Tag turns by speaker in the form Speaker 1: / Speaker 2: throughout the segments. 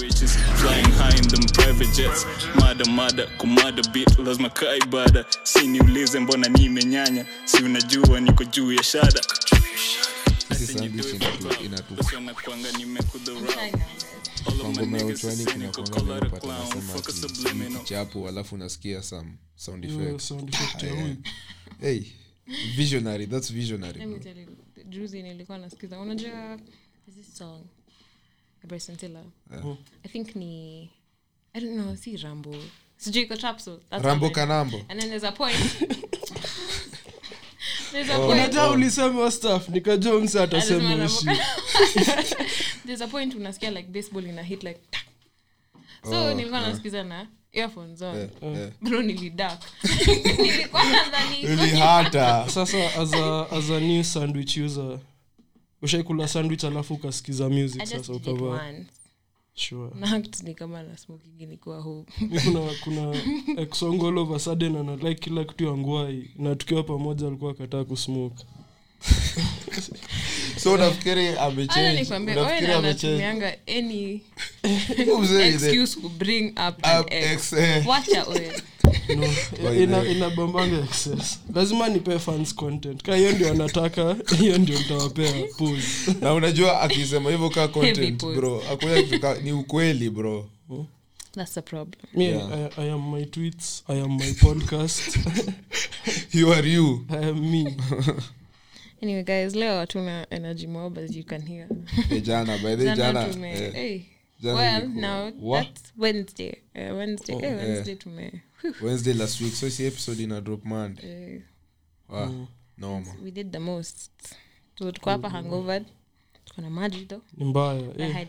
Speaker 1: Riches flying high in them private jets. Mada mada kumada bit lazima kaa ibada si niulize mbona nimenyanya si unajua niko juu ya shada. Wanakwanga
Speaker 2: kichapo alafu unasikia some sound hey visionary that's visionary bro.
Speaker 3: juzi nilikuwa nasikiza unajua this song ya Bryson i think ni i don't know si rambo. Sijui iko trap that's
Speaker 2: rambo kanambo.
Speaker 3: And then there's a point. There's a point.
Speaker 4: Unajua ulisema staff nikajua mse atasema ushi
Speaker 3: there's a point unasikia like baseball ina hit like tak. so nilikuwa nasikiza na earphones on. Bro nilidak nilikuwa nadhani
Speaker 2: Really
Speaker 4: sasa as a, as a new sandwich user ushaikula sandwich alafu ukasikiza music sasa ukavaa sure.
Speaker 3: Na act ni kama na smoking nikuwa home.
Speaker 4: Mi kuna kuna exongo all of a sudden ana like kila kitu ya ngwai. Na tukiwa pamoja alikuwa akataa kusmoke.
Speaker 2: So unafikiri
Speaker 3: up an ex.
Speaker 2: ex.
Speaker 3: Wacha.
Speaker 4: No, ina, inabambanga excess lazima nipe fans content ka hiyo ndio anataka hiyo ndio nitawapea pause
Speaker 2: na unajua akisema hivyo ka content bro akuya kituka ni ukweli bro
Speaker 3: That's the problem.
Speaker 4: me
Speaker 2: Yeah.
Speaker 4: I, I am my tweets i am my podcast
Speaker 2: you are you
Speaker 4: i am me
Speaker 3: Anyway, guys, leo hatuna energy mob as you can hear.
Speaker 2: hey, jana by the
Speaker 3: Jana
Speaker 2: jana
Speaker 3: tume-
Speaker 2: yeah.
Speaker 3: hey.
Speaker 2: jana
Speaker 3: Well, now
Speaker 2: What?
Speaker 3: that's Wednesday. Uh, Wednesday.
Speaker 4: Oh,
Speaker 2: hey,
Speaker 3: wednesday yeah. tume.
Speaker 2: Wednesday last week. So si episode ina drop monday.
Speaker 3: Eh,
Speaker 2: wow noma
Speaker 3: we did the most. Tuko hapa hangover. Maji
Speaker 4: ni mbaya
Speaker 3: We're
Speaker 4: eh,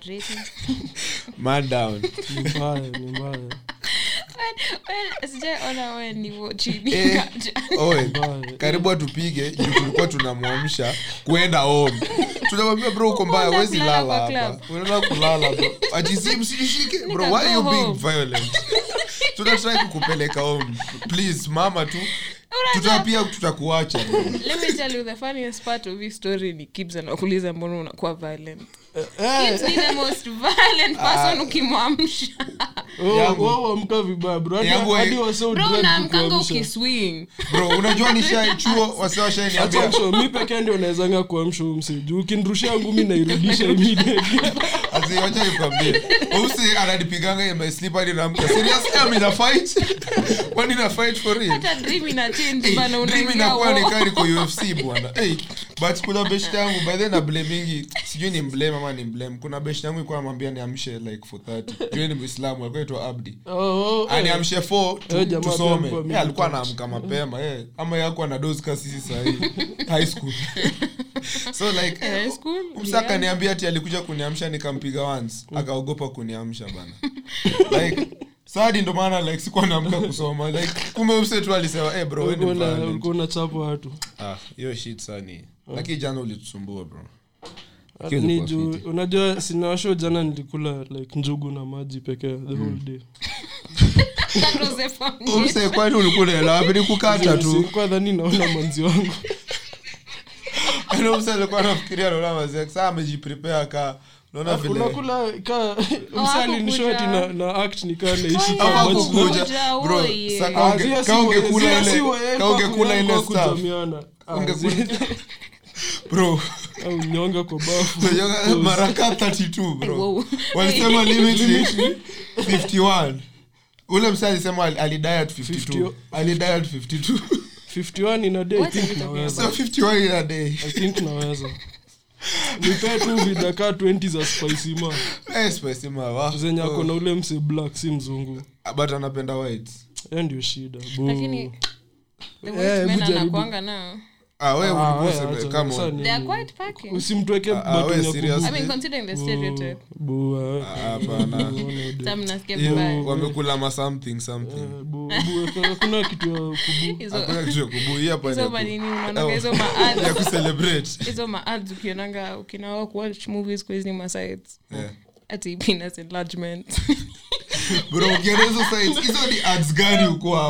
Speaker 4: ni mbaya ni mbaya.
Speaker 2: Karibu atupige juu tulikuwa tunamwamsha kuenda home. Tunamwambia bro uko mbaya wezi lala hapa. unaenda kulala bro. Atisi msishike bro why you being violent tunatrai kukupeleka home please mama tu tuta pia tutakuacha.
Speaker 3: Let me tell you the funniest part of his story ni Kibs anakuuliza mbona unakuwa violent.
Speaker 4: Eh,
Speaker 3: Kibs ni the most violent person ukimwamsha.
Speaker 4: oh,
Speaker 2: Yangu.
Speaker 4: wao wamka vibaya bro. Hadi-
Speaker 2: Yangu,
Speaker 4: hadi
Speaker 2: eh,
Speaker 4: wase
Speaker 3: Bro
Speaker 4: udread
Speaker 3: unaamkanga
Speaker 4: kukuamsha.
Speaker 3: ukiswing.
Speaker 2: bro unajua nishaichuo
Speaker 4: mi pekee ndio nawezanga kuamsha msee. Juu ukinirushia ngumi nairudisha
Speaker 2: nikwambie. Ananipiganga fight? Kwani na fight for inakuwa ufc bwana. Hey, but kuna best yangu by then na blamingi sijui ni mblame ama ni mblame. Kuna best yangu ilikuwa namwambia niamshe like for 30 juu ni muislamu alikuwa aitwa abdi.
Speaker 4: Oh, oh, eh.
Speaker 2: aniamshe 4
Speaker 4: Eh,
Speaker 2: tusome.
Speaker 4: alikuwa
Speaker 2: Eh, anaamka mapema hey, ama yako na dozi ka sisi sahii high school. So like
Speaker 3: Eh,
Speaker 2: eh,
Speaker 3: school,
Speaker 2: msa
Speaker 3: yeah.
Speaker 2: akaniambia ati alikuja kuniamsha nikampiga once. Akaogopa kuniamsha bana. Like sadi ndo maana like sikuwa naamka kusoma. Like kumbe mse tu alisema hey, bro
Speaker 4: ulikuwa unachapa watu.
Speaker 2: Ah, hiyo shit sani lakini jana ulitusumbua bro.
Speaker 4: Ni juu unajua sinawasho jana nilikula like njugu na maji pekee the whole day.
Speaker 2: Kwani kukata
Speaker 4: dhani naona manzi wangu?
Speaker 2: Alikuwa naona amejiprepare
Speaker 4: unakula ka na, na act nikaa Ah,
Speaker 2: ile bro.
Speaker 4: Nyonga kwa bafu.
Speaker 2: Unajua mara 32 bro. walisema limit ni 51 ule mse alisema ali- alidai at 52
Speaker 4: 50
Speaker 2: alidai at 52
Speaker 4: 51 in a day I think naweza
Speaker 2: so 51 in a day
Speaker 4: i think naweza nipee tu vidaka 20 za spicy ma.
Speaker 2: Eh
Speaker 4: zenye ako na ule mse black si mzungu.
Speaker 2: But anapenda white
Speaker 4: hiyo ndio shida.
Speaker 3: Lakini the
Speaker 4: Eh,
Speaker 3: white anakuanga nao.
Speaker 2: Ah
Speaker 4: Ah, usimtweke
Speaker 2: wamekula ma something something.
Speaker 4: bu- bu- hakuna kitu ya kubu.
Speaker 3: Hizo-
Speaker 2: hakuna kitu ya kubuia hapa
Speaker 3: hizo
Speaker 2: ni
Speaker 3: manini
Speaker 2: ya
Speaker 3: unaonanga
Speaker 2: ku-
Speaker 3: hizo maads.
Speaker 2: ya kucelebrate
Speaker 3: hizo maads ukionanga ukinawa kuwatch movies kwa hizi masites ati penis enlargement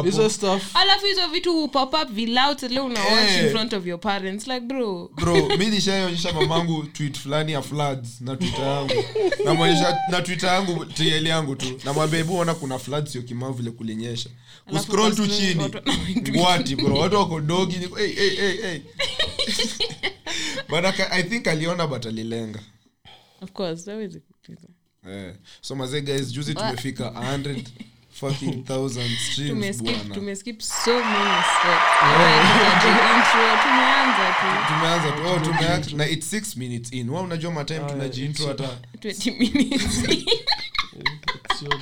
Speaker 2: hizo
Speaker 4: stuff.
Speaker 3: Alafu vitu pop up vilout leo
Speaker 2: Eh.
Speaker 3: in front of your parents. Like bro.
Speaker 2: Bro mi nishaonyesha mamangu tweet fulani ya floods na twitter yangu. Namwonyesha na twitter yangu tl yangu tu. Namwambia hebu ona kuna floods yo kimao vile kulinyesha.
Speaker 3: Alafu
Speaker 2: kuscroll tu chini.
Speaker 3: watu
Speaker 2: bro? Watu wako dogi niko hey, hey, hey, hey. but I, i think aliona but alilenga.
Speaker 3: Of course kupita
Speaker 2: eh. so mazee guys juzi tumefika 100 fucking thousand streams
Speaker 3: tumeskip
Speaker 2: bwana.
Speaker 3: tumeskip so many steps. Tukaja intro tumeanza tu.
Speaker 2: Oh, tumeact na it's 6 minutes in. Wa unajua matime tunajiintro hata?
Speaker 3: 20 minutes
Speaker 4: sio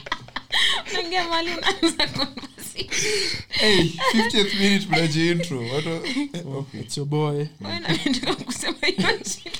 Speaker 3: naingia mali unaanza
Speaker 2: hey, 50th minute tunajiintro watu okay.
Speaker 4: it's your boy.
Speaker 3: Wewe na nataka kusema hiyo shit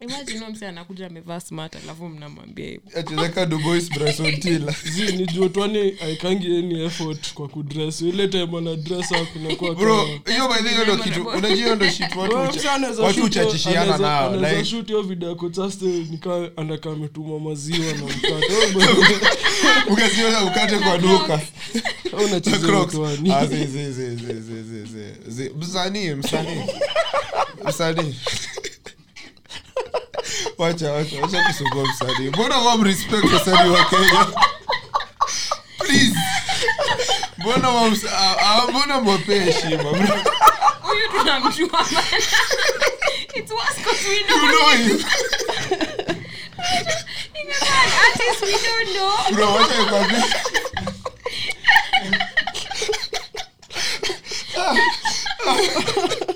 Speaker 4: imajino juotwani aikangi any kwa kudress. Ile time ana dress video yako chaste eh, nikaa ametuma maziwa na mkate.
Speaker 2: Msanii msanii. Msanii wacha wacha wacha kusugua msanii. Mbona wam respect wasanii wa kenya? Please. Mbona mbona mwapee heshima
Speaker 3: huyu tunamjua it was worse 'cause we know
Speaker 2: you know him.
Speaker 3: artist we don't know.
Speaker 2: bro wacha nikwambie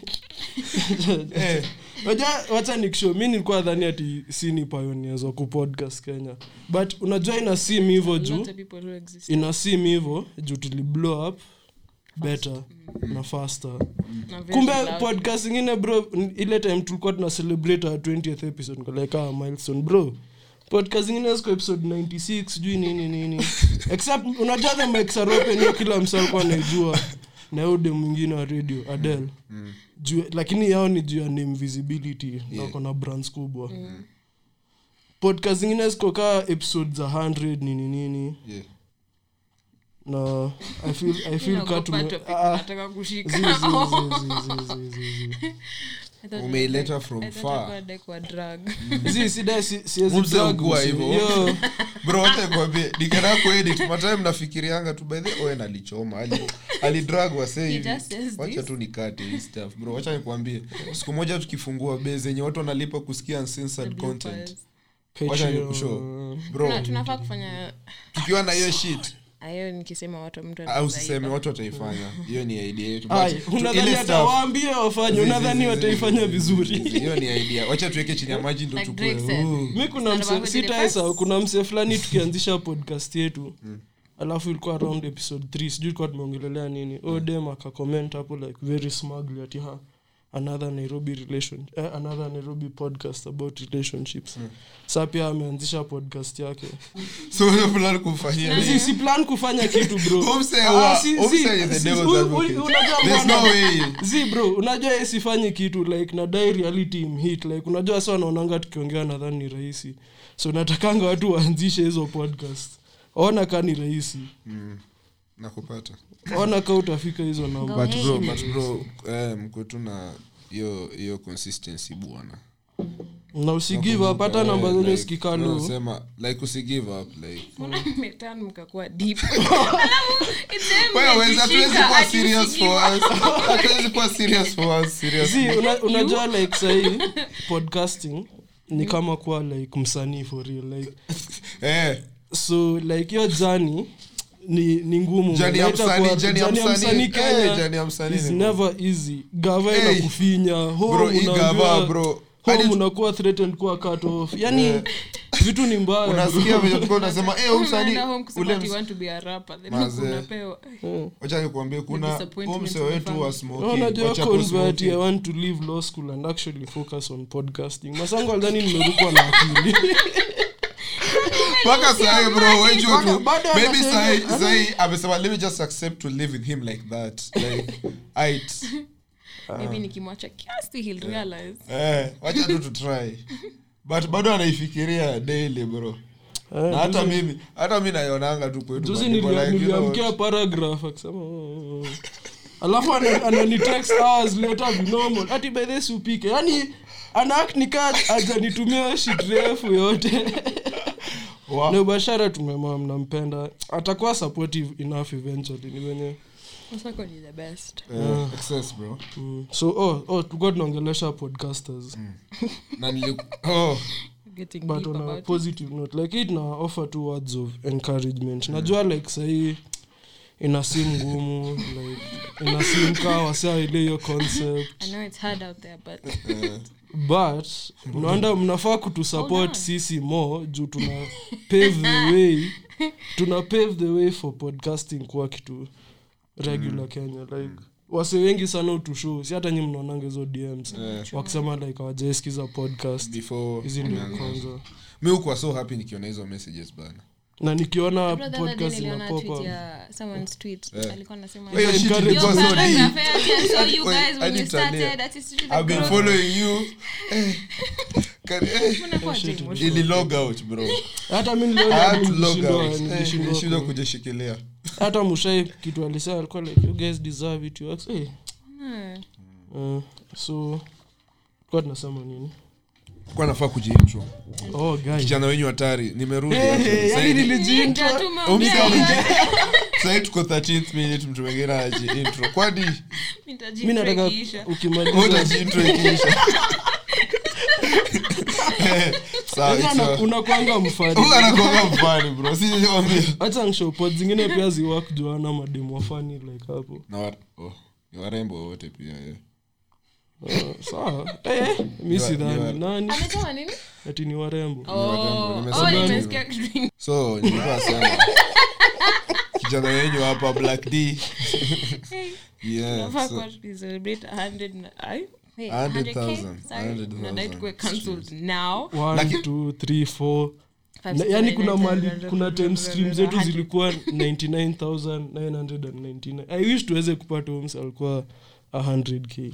Speaker 2: Eh,
Speaker 4: Unajua, wacha nikishow mi nilikuwa dhani ati si ni pioneers kupodcast kenya. But unajua ina sim hivo juu. ina sim hivo juu tuliblow up better na faster.
Speaker 3: Mm.
Speaker 4: kumbe podcast ingine bro ile time tulikuwa tuna celebrate our 20th episode. Nkaleka milestone bro. Podcast ingine ziko episode 96 sijui nini nini. Except unajua the mics are open hiyo kila msa alikuwa anaijua na huyo mwingine wa radio adel juu lakini yao ni juu ya name visibility na wako na brands kubwa. Podcast zingine ziko kaa episode za 100 nini nini.
Speaker 2: Yeah.
Speaker 4: na i feel, I feel
Speaker 3: Naogopa
Speaker 4: ka tume-
Speaker 2: umeileta from farsidasimzegua hivo brote tu baidhe oen alichoma alidrag tu nikate wacha nikwambie. Siku moja tukifungua be zenye watu wanalipa kusikia content. bro. Tukiwa na hiyo shit
Speaker 3: hayo nikisema watu mtu ah,
Speaker 2: usiseme watu wataifanya. Hiyo ni idea yetuunadhani
Speaker 4: atawaambie wafanye? unadhani wataifanya vizuri?
Speaker 2: Hiyo ni idea. Wacha tuweke chini ya maji ndo
Speaker 4: tupue kuna
Speaker 3: msesitaesa
Speaker 4: kuna mse fulani tukianzisha podcast yetu. Hmm. Alafu ilikuwa around episode 3 sijui ilikuwa tumeongelelea nini. Oh, hmm. Odem akakoment hapo like very smugly ati ha another nairobi relation eh, another nairobi podcast about relationships. Sa pia ameanzisha podcast yake. Si, si plan kufanya kitu bro.
Speaker 2: Homse
Speaker 4: Ah,
Speaker 2: wa-
Speaker 4: si- si-
Speaker 2: is the
Speaker 4: si-
Speaker 2: devil's
Speaker 4: u- u-
Speaker 2: advocate. There's no way.
Speaker 4: zi bro unajua ye sifanyi kitu like nadai reality imhit like unajua sa anaonanga tukiongea nadhani ni rahisi. So natakanga watu waanzishe hizo podcast. Ona ka ni rahisi
Speaker 2: nakupata.
Speaker 4: Ona ka utafika hizo
Speaker 2: nambro mkwetu na hiyo hiyo consistency bwana.
Speaker 4: Na usigive up hata namba zenye
Speaker 2: sikikalusema like like
Speaker 4: sahii podcasting ni kama kuwa like msanii for real like. So like hiyo jani ni, ni ngumu never easy. Gava
Speaker 2: Hey.
Speaker 4: inakufinya
Speaker 2: Bro,
Speaker 4: home unakuwa threatened kuwa cut off. Yani vitu ni mbaya bro.
Speaker 2: unasikia venye tulikuwa unasema eh, nikuambie kuna wetu.
Speaker 4: I want to leave law school and actually focus on podcasting. Masango aldhani nimerukwa na akili
Speaker 2: mpaka sahi bro wejua tu maybe sahi sahi amesema let me just accept to live with him like that. Like aight.
Speaker 3: Maybe nikimwacha kiasi he'll realize.
Speaker 2: Eh wacha tu tutry. But bado anaifikiria daily bro.
Speaker 4: Eh,
Speaker 2: na hata mimi hata mi naionanga tu kwetu
Speaker 4: niliamkia paragraph akisema "Oh, oh, oh." alafu ana- ananitext hours later binormal ati by this upike. Yani anaak ajanitumia shit refu yote
Speaker 2: Wa-
Speaker 4: na ubashara tumema mnampenda. Atakuwa supportive enough eventually ni venye.
Speaker 2: Eh, excess bro.
Speaker 4: Mm. so oh, oh tulikuwa tunaongelesha podcasters.
Speaker 2: Na nili oh.
Speaker 3: Getting
Speaker 4: but
Speaker 3: deep
Speaker 4: on a
Speaker 3: about it.
Speaker 4: positive note like it na offer two words of encouragement. Najua like sahii ina si ngumu like ina sim kaa wasia ile hiyo concept.
Speaker 3: I know it's hard out there but
Speaker 4: but mnaenda mnafaa kutusupport sisi more juu tuna pave the way. Tuna pave the way for podcasting kuwa kitu regular kenya like wase wengi sana utushow si hata nyi mnaonanga hizo dms
Speaker 2: yeah.
Speaker 4: wakisema like awajaeskiza podcast. Hizi ndio kwanza.
Speaker 2: Mi hukuwa so happy nikiona hizo messages bana
Speaker 4: na nikiona podcast
Speaker 3: niliona
Speaker 4: pop up
Speaker 3: someone's tweet.
Speaker 2: Eh.
Speaker 3: alikuwa anasema
Speaker 2: so
Speaker 3: you guys when you started, that is
Speaker 2: I've been following you. Eh, eh,
Speaker 4: hata
Speaker 2: Eh, kujishikilia.
Speaker 4: Hata mushai kitu alisema alikuwa like you guys deserve it you hey.
Speaker 3: Hmm.
Speaker 4: uh, so kwa tunasema nini
Speaker 2: kwa nafaa kujiintro.
Speaker 4: Oh
Speaker 2: kijana wenyu hatari nimerudi.
Speaker 4: Hey,
Speaker 2: actually.
Speaker 4: yani
Speaker 2: Sahi-
Speaker 4: nilijiintro.
Speaker 3: Ndio tumeongea.
Speaker 2: Umsa- sahi tuko 13th minute mtu mwingine ajiintro kwani?
Speaker 4: Mi nataka
Speaker 3: ikiisha.
Speaker 4: unakwanga mfani.
Speaker 2: Bro.
Speaker 4: Nshopod zingine pia ziwak juana mademu wafani like hapo.
Speaker 2: Na oh, warembo wote pia yeah.
Speaker 4: Uh, sawa. Eh, mi
Speaker 2: Ni
Speaker 4: sidhani. nani? Ati ni warembo.
Speaker 3: Oh, oh,
Speaker 2: so nilikuwa kijana wenyu hapa black d. Yeah,
Speaker 3: Tunafaa
Speaker 2: so-
Speaker 3: kuwa tukicelebrate 100 na- ai, hey,
Speaker 2: 100,000,
Speaker 3: 100K? Sorry,
Speaker 2: 100,000
Speaker 3: nadai tukuwe cancelled now.
Speaker 4: One,
Speaker 2: Laki-
Speaker 4: two, three, four.
Speaker 3: Five,
Speaker 4: Na,
Speaker 3: six,
Speaker 4: yani kuna mali kuna
Speaker 3: nine,
Speaker 4: time stream zetu zilikuwa 99999 i wish tuweze kupata homes alikuwa 100k
Speaker 2: oh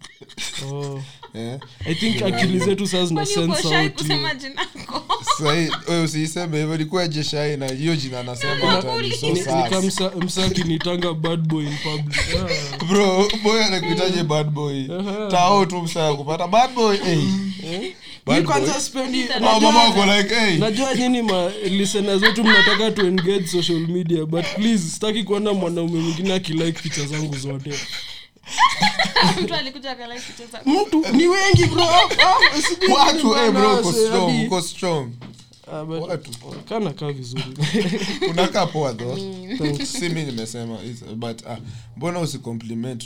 Speaker 3: oh.
Speaker 4: eh? i think akili zetu saa zina
Speaker 3: Kwani uko
Speaker 4: sense
Speaker 3: shy
Speaker 4: out hiyo.
Speaker 3: kusema jina lako?
Speaker 2: Sahi, wewe usiiseme hivyo likuwa jeshai na hiyo jina anasema hata ni so
Speaker 4: Ni-
Speaker 2: sus.
Speaker 4: nikamsa msaki nitanga bad boy in public
Speaker 2: bro boy anakuitaje bad boy tao tu msaa kupata bad boy hey. Hey.
Speaker 4: najua nyini ma listener zetu mnataka tu social media but please sitaki kuona mwanaume mwingine akilike picha zangu zote
Speaker 3: Mtu
Speaker 4: ni wengi bro. Ah,
Speaker 2: bro
Speaker 4: bana,
Speaker 2: strong uko strong.
Speaker 4: Ah, vizuri.
Speaker 2: Unakaa poa si mi nimesema but ah, mbona usicompliment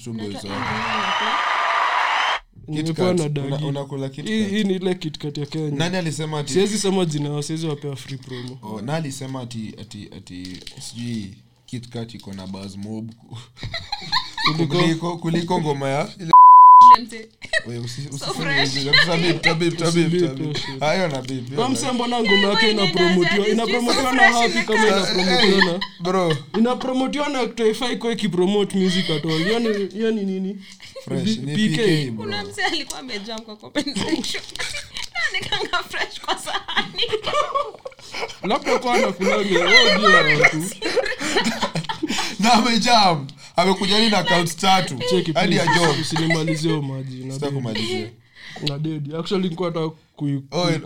Speaker 4: hii ni ile kitkat ya kenya.
Speaker 2: Nani alisema ati
Speaker 4: siwezi sema jina yao siwezi wapea free promo.
Speaker 2: Oh, na alisema ati ati ati sijui kitkat iko na bas mob ku-
Speaker 4: Kuliko-
Speaker 2: kuliko? Ngoma ya? Na na-
Speaker 4: mbona ngoma yake inapromotiwa inapromotiwa na hapi kama inapromotiwa na
Speaker 2: bro.
Speaker 4: Inapromotiwa na toifai kwa ikipromote music at all. Yani ni nini?
Speaker 2: Fresh
Speaker 4: PK.
Speaker 3: Kuna mse alikuwa amejam kwa comment section. Na nikanga fresh kwa sahani.
Speaker 4: Labda kwa anakulanga wao bila watu.
Speaker 2: Na amejam amekuja ni na account tatu? Hadi ya
Speaker 4: please,
Speaker 2: job
Speaker 4: usinimalizie hiyo maji na
Speaker 2: sita
Speaker 4: dedi.
Speaker 2: kumalizia
Speaker 4: na dedi actually nilikuwa nataka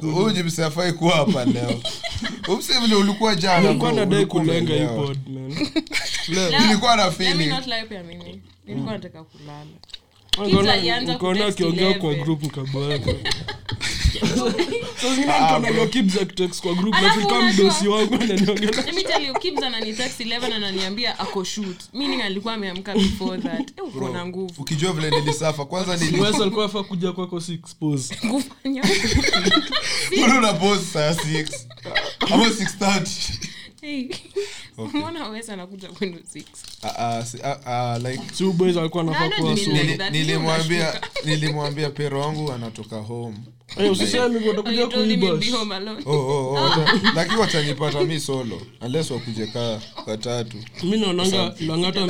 Speaker 2: huyu jimsi afai kuwa hapa leo. Umse vile ulikuwa jana
Speaker 4: nadai kulenga hii pod man.
Speaker 2: Nilikuwa na feeling.
Speaker 3: not lie pia mimi. Nilikuwa nataka kulala.
Speaker 4: Ukaona-
Speaker 3: alianza
Speaker 4: ukaona
Speaker 3: kutext
Speaker 4: akiongea kwa group nkaboeka
Speaker 3: 11 ananiambia ako shoot. Meaning alikuwa ameamka before that. Eh, uko na nguvu.
Speaker 2: ukijua vile nilisafa kwanza nili
Speaker 4: Wes alikuwa afaa kuja kwako
Speaker 2: una post saa 6 ama 6:30
Speaker 3: hey. mbona wesa anakuja kwenu 6
Speaker 2: si- like
Speaker 4: si boys alikuwa anafaa
Speaker 3: Nani
Speaker 4: kuwa
Speaker 3: nili-
Speaker 4: so
Speaker 2: nili-
Speaker 3: that
Speaker 2: nilimwambia pero wangu anatoka home. Oh, oh, oh, lakini watanipata mi solo unless wakuje kaa watatu
Speaker 4: mi naonanga langata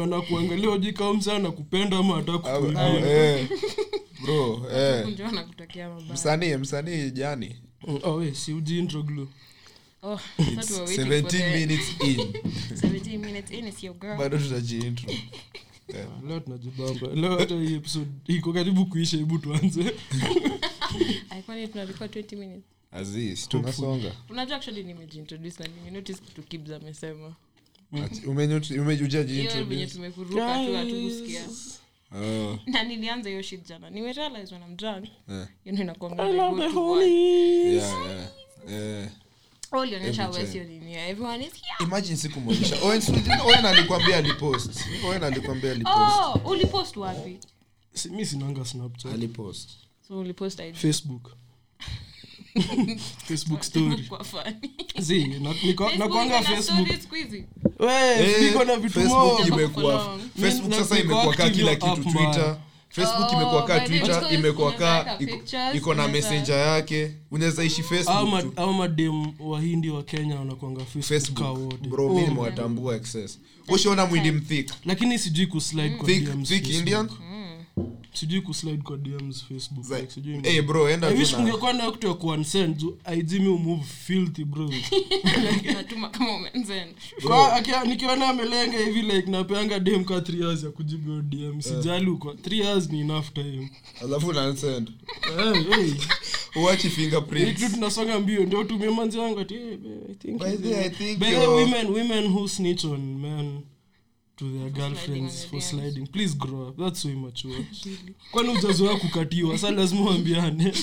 Speaker 4: wanakuangalia uji msaa na kupenda ama hata
Speaker 2: Ah, eh. bro eh. Msanii msanii jani
Speaker 4: oh, we, si uji intro glue.
Speaker 3: Oh, I thought we were waiting for
Speaker 2: 17 minutes in.
Speaker 3: 17 minutes in, it's your girl.
Speaker 2: bado tutajiintro
Speaker 4: leo tunajibamba leo hata hii episode iko karibu kuisha hebu tuanze.
Speaker 3: Ay, kwani tuna record 20 minutes.
Speaker 2: Aziz tunasonga
Speaker 3: unajua actually nimejiintroduce na nimenotice kitu kibs amesema.
Speaker 2: Ati- umenyo- umejuja
Speaker 3: hiyo venye tumekuruka tu hatukusikia
Speaker 2: Oh,
Speaker 3: na nilianza hiyo shit jana. Nimerealize when I'm drunk
Speaker 2: yeah.
Speaker 3: you know inakuwa
Speaker 4: I love the
Speaker 3: go-to
Speaker 2: Yeah, yeah, yeah.
Speaker 3: Oh,
Speaker 2: imagine sikumwonyesha. Owen owen alikwambia alipost? Owen alikwambia alipost.
Speaker 3: Oh ulipost wapi?
Speaker 4: Mi sinanga snapchat.
Speaker 2: Alipost.
Speaker 3: So ulipost
Speaker 4: facebook facebook story.
Speaker 3: Kwa funny.
Speaker 4: na- niko-
Speaker 3: Facebook
Speaker 4: nakwanga
Speaker 3: ina
Speaker 4: facebook.
Speaker 3: stories siku hizi.
Speaker 4: we
Speaker 2: Eh,
Speaker 4: na vitu
Speaker 2: Facebook imekuwa kaa kila kitu twitter.
Speaker 3: Oh,
Speaker 2: imekuwa kaa twitter imekuwa kaa iko- na messenger yake. Unaweza ishi
Speaker 4: au madem wahindi wa kenya wanakwanga facebook ka
Speaker 2: facebook
Speaker 4: wote.
Speaker 2: bro mi
Speaker 4: Oh,
Speaker 2: nimewatambua excess. Ushaona mwindi mthik
Speaker 4: lakini sijui kuslide kwa
Speaker 2: thick
Speaker 4: DMs
Speaker 2: thick
Speaker 4: Facebook.
Speaker 2: indian
Speaker 4: sijui kuslide kwa dms facebook like, sijui
Speaker 2: hey bro enda
Speaker 4: I
Speaker 2: tu
Speaker 4: wish
Speaker 2: na
Speaker 4: kitu ya kuunsend juu IG mi umove filthy bro.
Speaker 3: Natuma kama umensend.
Speaker 4: Kwa- akia- nikiona amelenga hivi like napeanga dem kwa 3 hours ya kujibu hiyo dm sijali uko. 3 hours ni enough time.
Speaker 2: Alafu na send
Speaker 4: hey, hey.
Speaker 2: uachi fingerprints.
Speaker 4: Tu tunasonga mbio ndio tumie manzi wangu ati hey, I think
Speaker 2: By the way, I think
Speaker 4: women women who snitch on men to their girlfriends for sliding. Please grow up. That's so immature. Kwani ujazoea kukatiwa? Sa lazima uambiane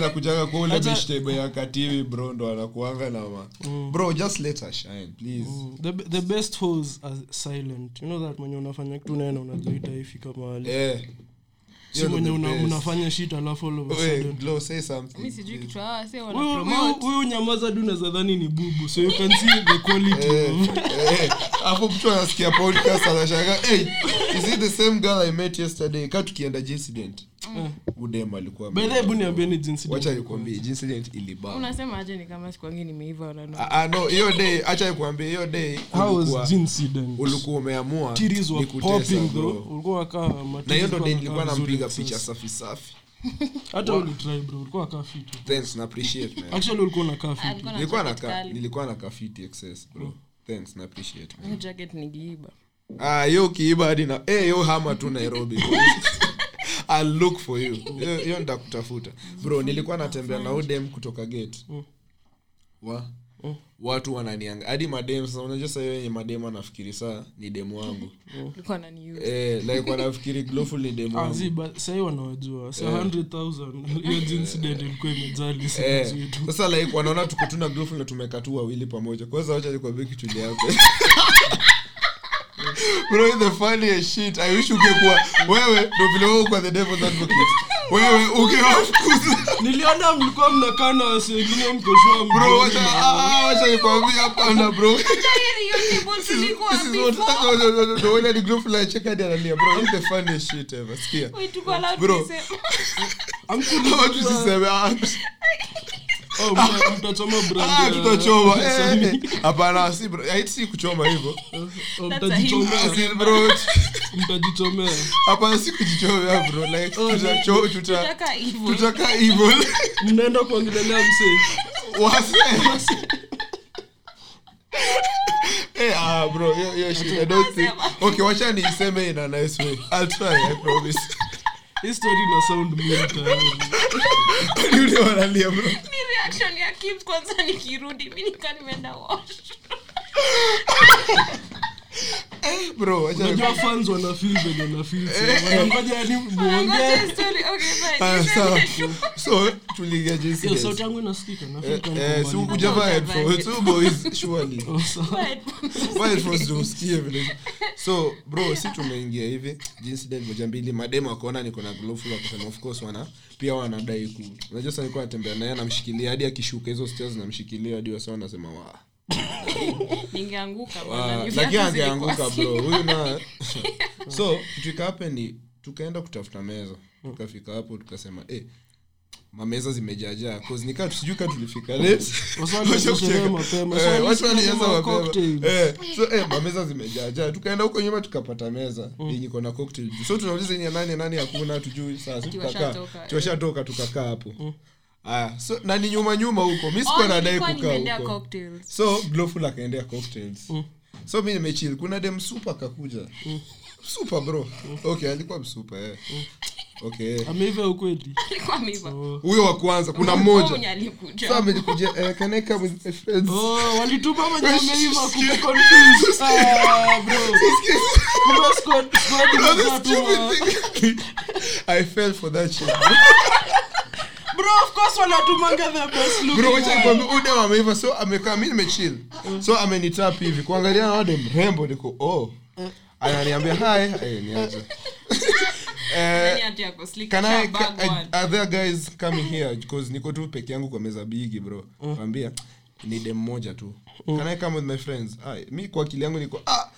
Speaker 2: nakujaga kwa ule ya kativi bro ndo anakuanga na ma bro just let her shine please.
Speaker 4: The, the best hoes are silent. You know that mwenye unafanya kitu naena mahali
Speaker 2: eh
Speaker 4: si mwenye unafanya shit alafu all of a
Speaker 2: Wait,
Speaker 4: sudden.
Speaker 2: Glow, say something.
Speaker 3: Mi sijui kitu hawa wase wana
Speaker 4: Huyu- huyu-
Speaker 3: promote.
Speaker 4: huyu nyamaza du nazadhani ni bubu so you can see the quality
Speaker 2: Eh, hapo mtu anasikia podcast anashanga hey, is it the same girl i met yesterday? Ka tukienda jincident udem alikuwa
Speaker 4: by the way, hebu jinsi
Speaker 2: wacha nikwambie jincident ilibaa
Speaker 3: unasema aje ni kama sikwangi nimeiva no.
Speaker 2: Ah, ah, no hiyo day acha nikwambie hiyo day ulikuwa- umeamua na hiyo ndo day nilikuwa nampiga picha safi safi.
Speaker 4: Hata ulikuwa wakaa fit.
Speaker 2: Thanks na appreciate man.
Speaker 4: Actually ulikuwa unakaa fit.
Speaker 3: Alikuwa na
Speaker 2: nilikuwa
Speaker 3: jacket
Speaker 2: na
Speaker 3: kali.
Speaker 2: nilikuwa na kafiti excess bro. Thanks na appreciate man.
Speaker 3: Jacket nigiiba
Speaker 2: ah yo kiiba hadi na eh yo hama tu Nairobi I'll look for you. Hiyo- nitakutafuta. Bro nilikuwa natembea na udem kutoka gate. Wa watu wananianga hadi madem sasa unajua sasa wenye madem anafikiri saa ni demu wangu. Eh like wanafikiri glowful ni demu
Speaker 4: Ah,
Speaker 2: wangu.
Speaker 4: sahii wanawajua. Sa 100000 hiyo incident ilikuwa imejali simu
Speaker 2: Eh,
Speaker 4: zetu
Speaker 2: sasa like wanaona tuko tu na glowful na tumekaa tu wawili pamoja kwanza wacha nikwambie kitu yako bro the funniest shit. I wish ungekuwa wewe ndio vile wewe kwa the devil's advocate. Wewe ungewafukuza
Speaker 4: niliona mlikuwa mnakaa na wasi wengine mkoshua
Speaker 2: bro wacha ah, ah, wacha nikwambia hapana bro.
Speaker 3: Tayari hiyo table tulikuwa
Speaker 2: This is what-
Speaker 3: before.
Speaker 2: no, no, no, no, no, when I group like check hadi analia. Bro this the funniest shit ever. Sikia. Bro.
Speaker 3: to
Speaker 2: watu siseme ah, tutachoma Eh, eh, hapana si bro. Eh, si kuchoma hivyo. Bro.
Speaker 4: Mtajichomea.
Speaker 2: Hapana si kujichomea bro. Tuta
Speaker 3: Tutaka hivyo.
Speaker 4: mnaenda kuongelelea msee.
Speaker 2: Wase. Eh, ah, bro, hiyo- hiyo shit, I don't think- okay wacha niiseme in a nice way. I'll try i promise
Speaker 4: hii story ina sound mimi tayari
Speaker 2: yule wanalia bro
Speaker 3: Ni reaction ya Kibz kwanza nikirudi mi nika nimeenda wash.
Speaker 2: bro
Speaker 4: unajua fans wana feel venye na feel so wanangoja yani muongee
Speaker 3: okay, fine. Niseme
Speaker 2: sawa.
Speaker 3: tu.
Speaker 2: so
Speaker 4: hiyo
Speaker 2: jinsi
Speaker 4: sauti yangu inasikika na feel
Speaker 2: Eh,
Speaker 4: kama
Speaker 2: eh,
Speaker 4: niko
Speaker 2: si
Speaker 4: mbali.
Speaker 2: ukujavaa headphones, tu boys, surely.
Speaker 4: Oh,
Speaker 2: headphones ndio usikie vile. so bro si tumeingia hivi. Jinsi date moja mbili mademu akaona niko na glove full wakasema of course wana pia wanadai ku unajua sasa nilikuwa natembea naye anamshikilia hadi akishuka hizo stairs namshikilia hadi wasa wanasema wa
Speaker 3: ningeanguka
Speaker 2: wa-
Speaker 3: bwana, ni
Speaker 2: lakini
Speaker 3: viatu
Speaker 2: angeanguka bro. Huyu na so kitu tukaenda kutafuta meza. Tukafika hapo tukasema eh mameza zimejajaa. Nikaa sijui ka tulifika.
Speaker 4: So
Speaker 2: Eh. Eh, so eh, mameza zimejajaa. Tukaenda huko nyuma tukapata meza yenye iko na cocktail. So tunauliza yenye nani nani hakuna tujui sasa tukakaa. tuwashatoka tukakaa hapo aya so na ni nyuma nyuma huko. Mi
Speaker 3: Oh,
Speaker 2: sikuwa nadai
Speaker 3: nilikuwa
Speaker 2: kukaa huko. so akaendea cocktails. So mi nimechil. Kuna dem supa kakuja super bro. Okay alikuwa msupa eh. okay.
Speaker 4: Ameiva ukweli?
Speaker 2: Huyo wa kwanza kuna
Speaker 3: Mmoja.
Speaker 2: mmoja
Speaker 3: alikuja.
Speaker 2: eh, can I come with my friends?
Speaker 4: Oh, walituma mwenye ameiva kumeconfuse. Ah, bro. Kumbe squad- squad
Speaker 2: Bro, the
Speaker 4: imekaa tu, ah.
Speaker 2: stupid thing. I fell for that shit.
Speaker 4: Bro, of course wanatumanga the best looking
Speaker 2: Bro, wacha
Speaker 4: one.
Speaker 2: nikwambie, huyu dem ameiva so amekaa mi nimechill so amenitap hivi kuangalia nawade mrembo niko oh. Ananiambia hai eh, niaje Eh,
Speaker 3: Nani ati ako slick,
Speaker 2: can I, can, I, are there guys coming here? Because niko tu peke yangu kwa meza bigi bro. Ambia ni dem moja tu. Can I come with my friends? Ay, mi kwa akili yangu niko ah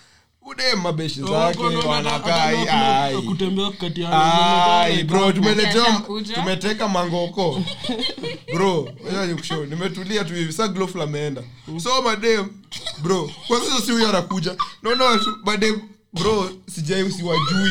Speaker 2: udem mabeshi zake
Speaker 4: no, no, no,
Speaker 2: wanakaa
Speaker 4: hata
Speaker 2: ai,
Speaker 4: kuna-
Speaker 2: ai.
Speaker 4: kutembea kati ya
Speaker 2: Ai, bro tumeletewa tumeteka mangoko. Bro nimetulia tu hivi sa glofl ameenda so madem bro kwa sasa si huyo anakuja. Naona madem bro sijai siwajui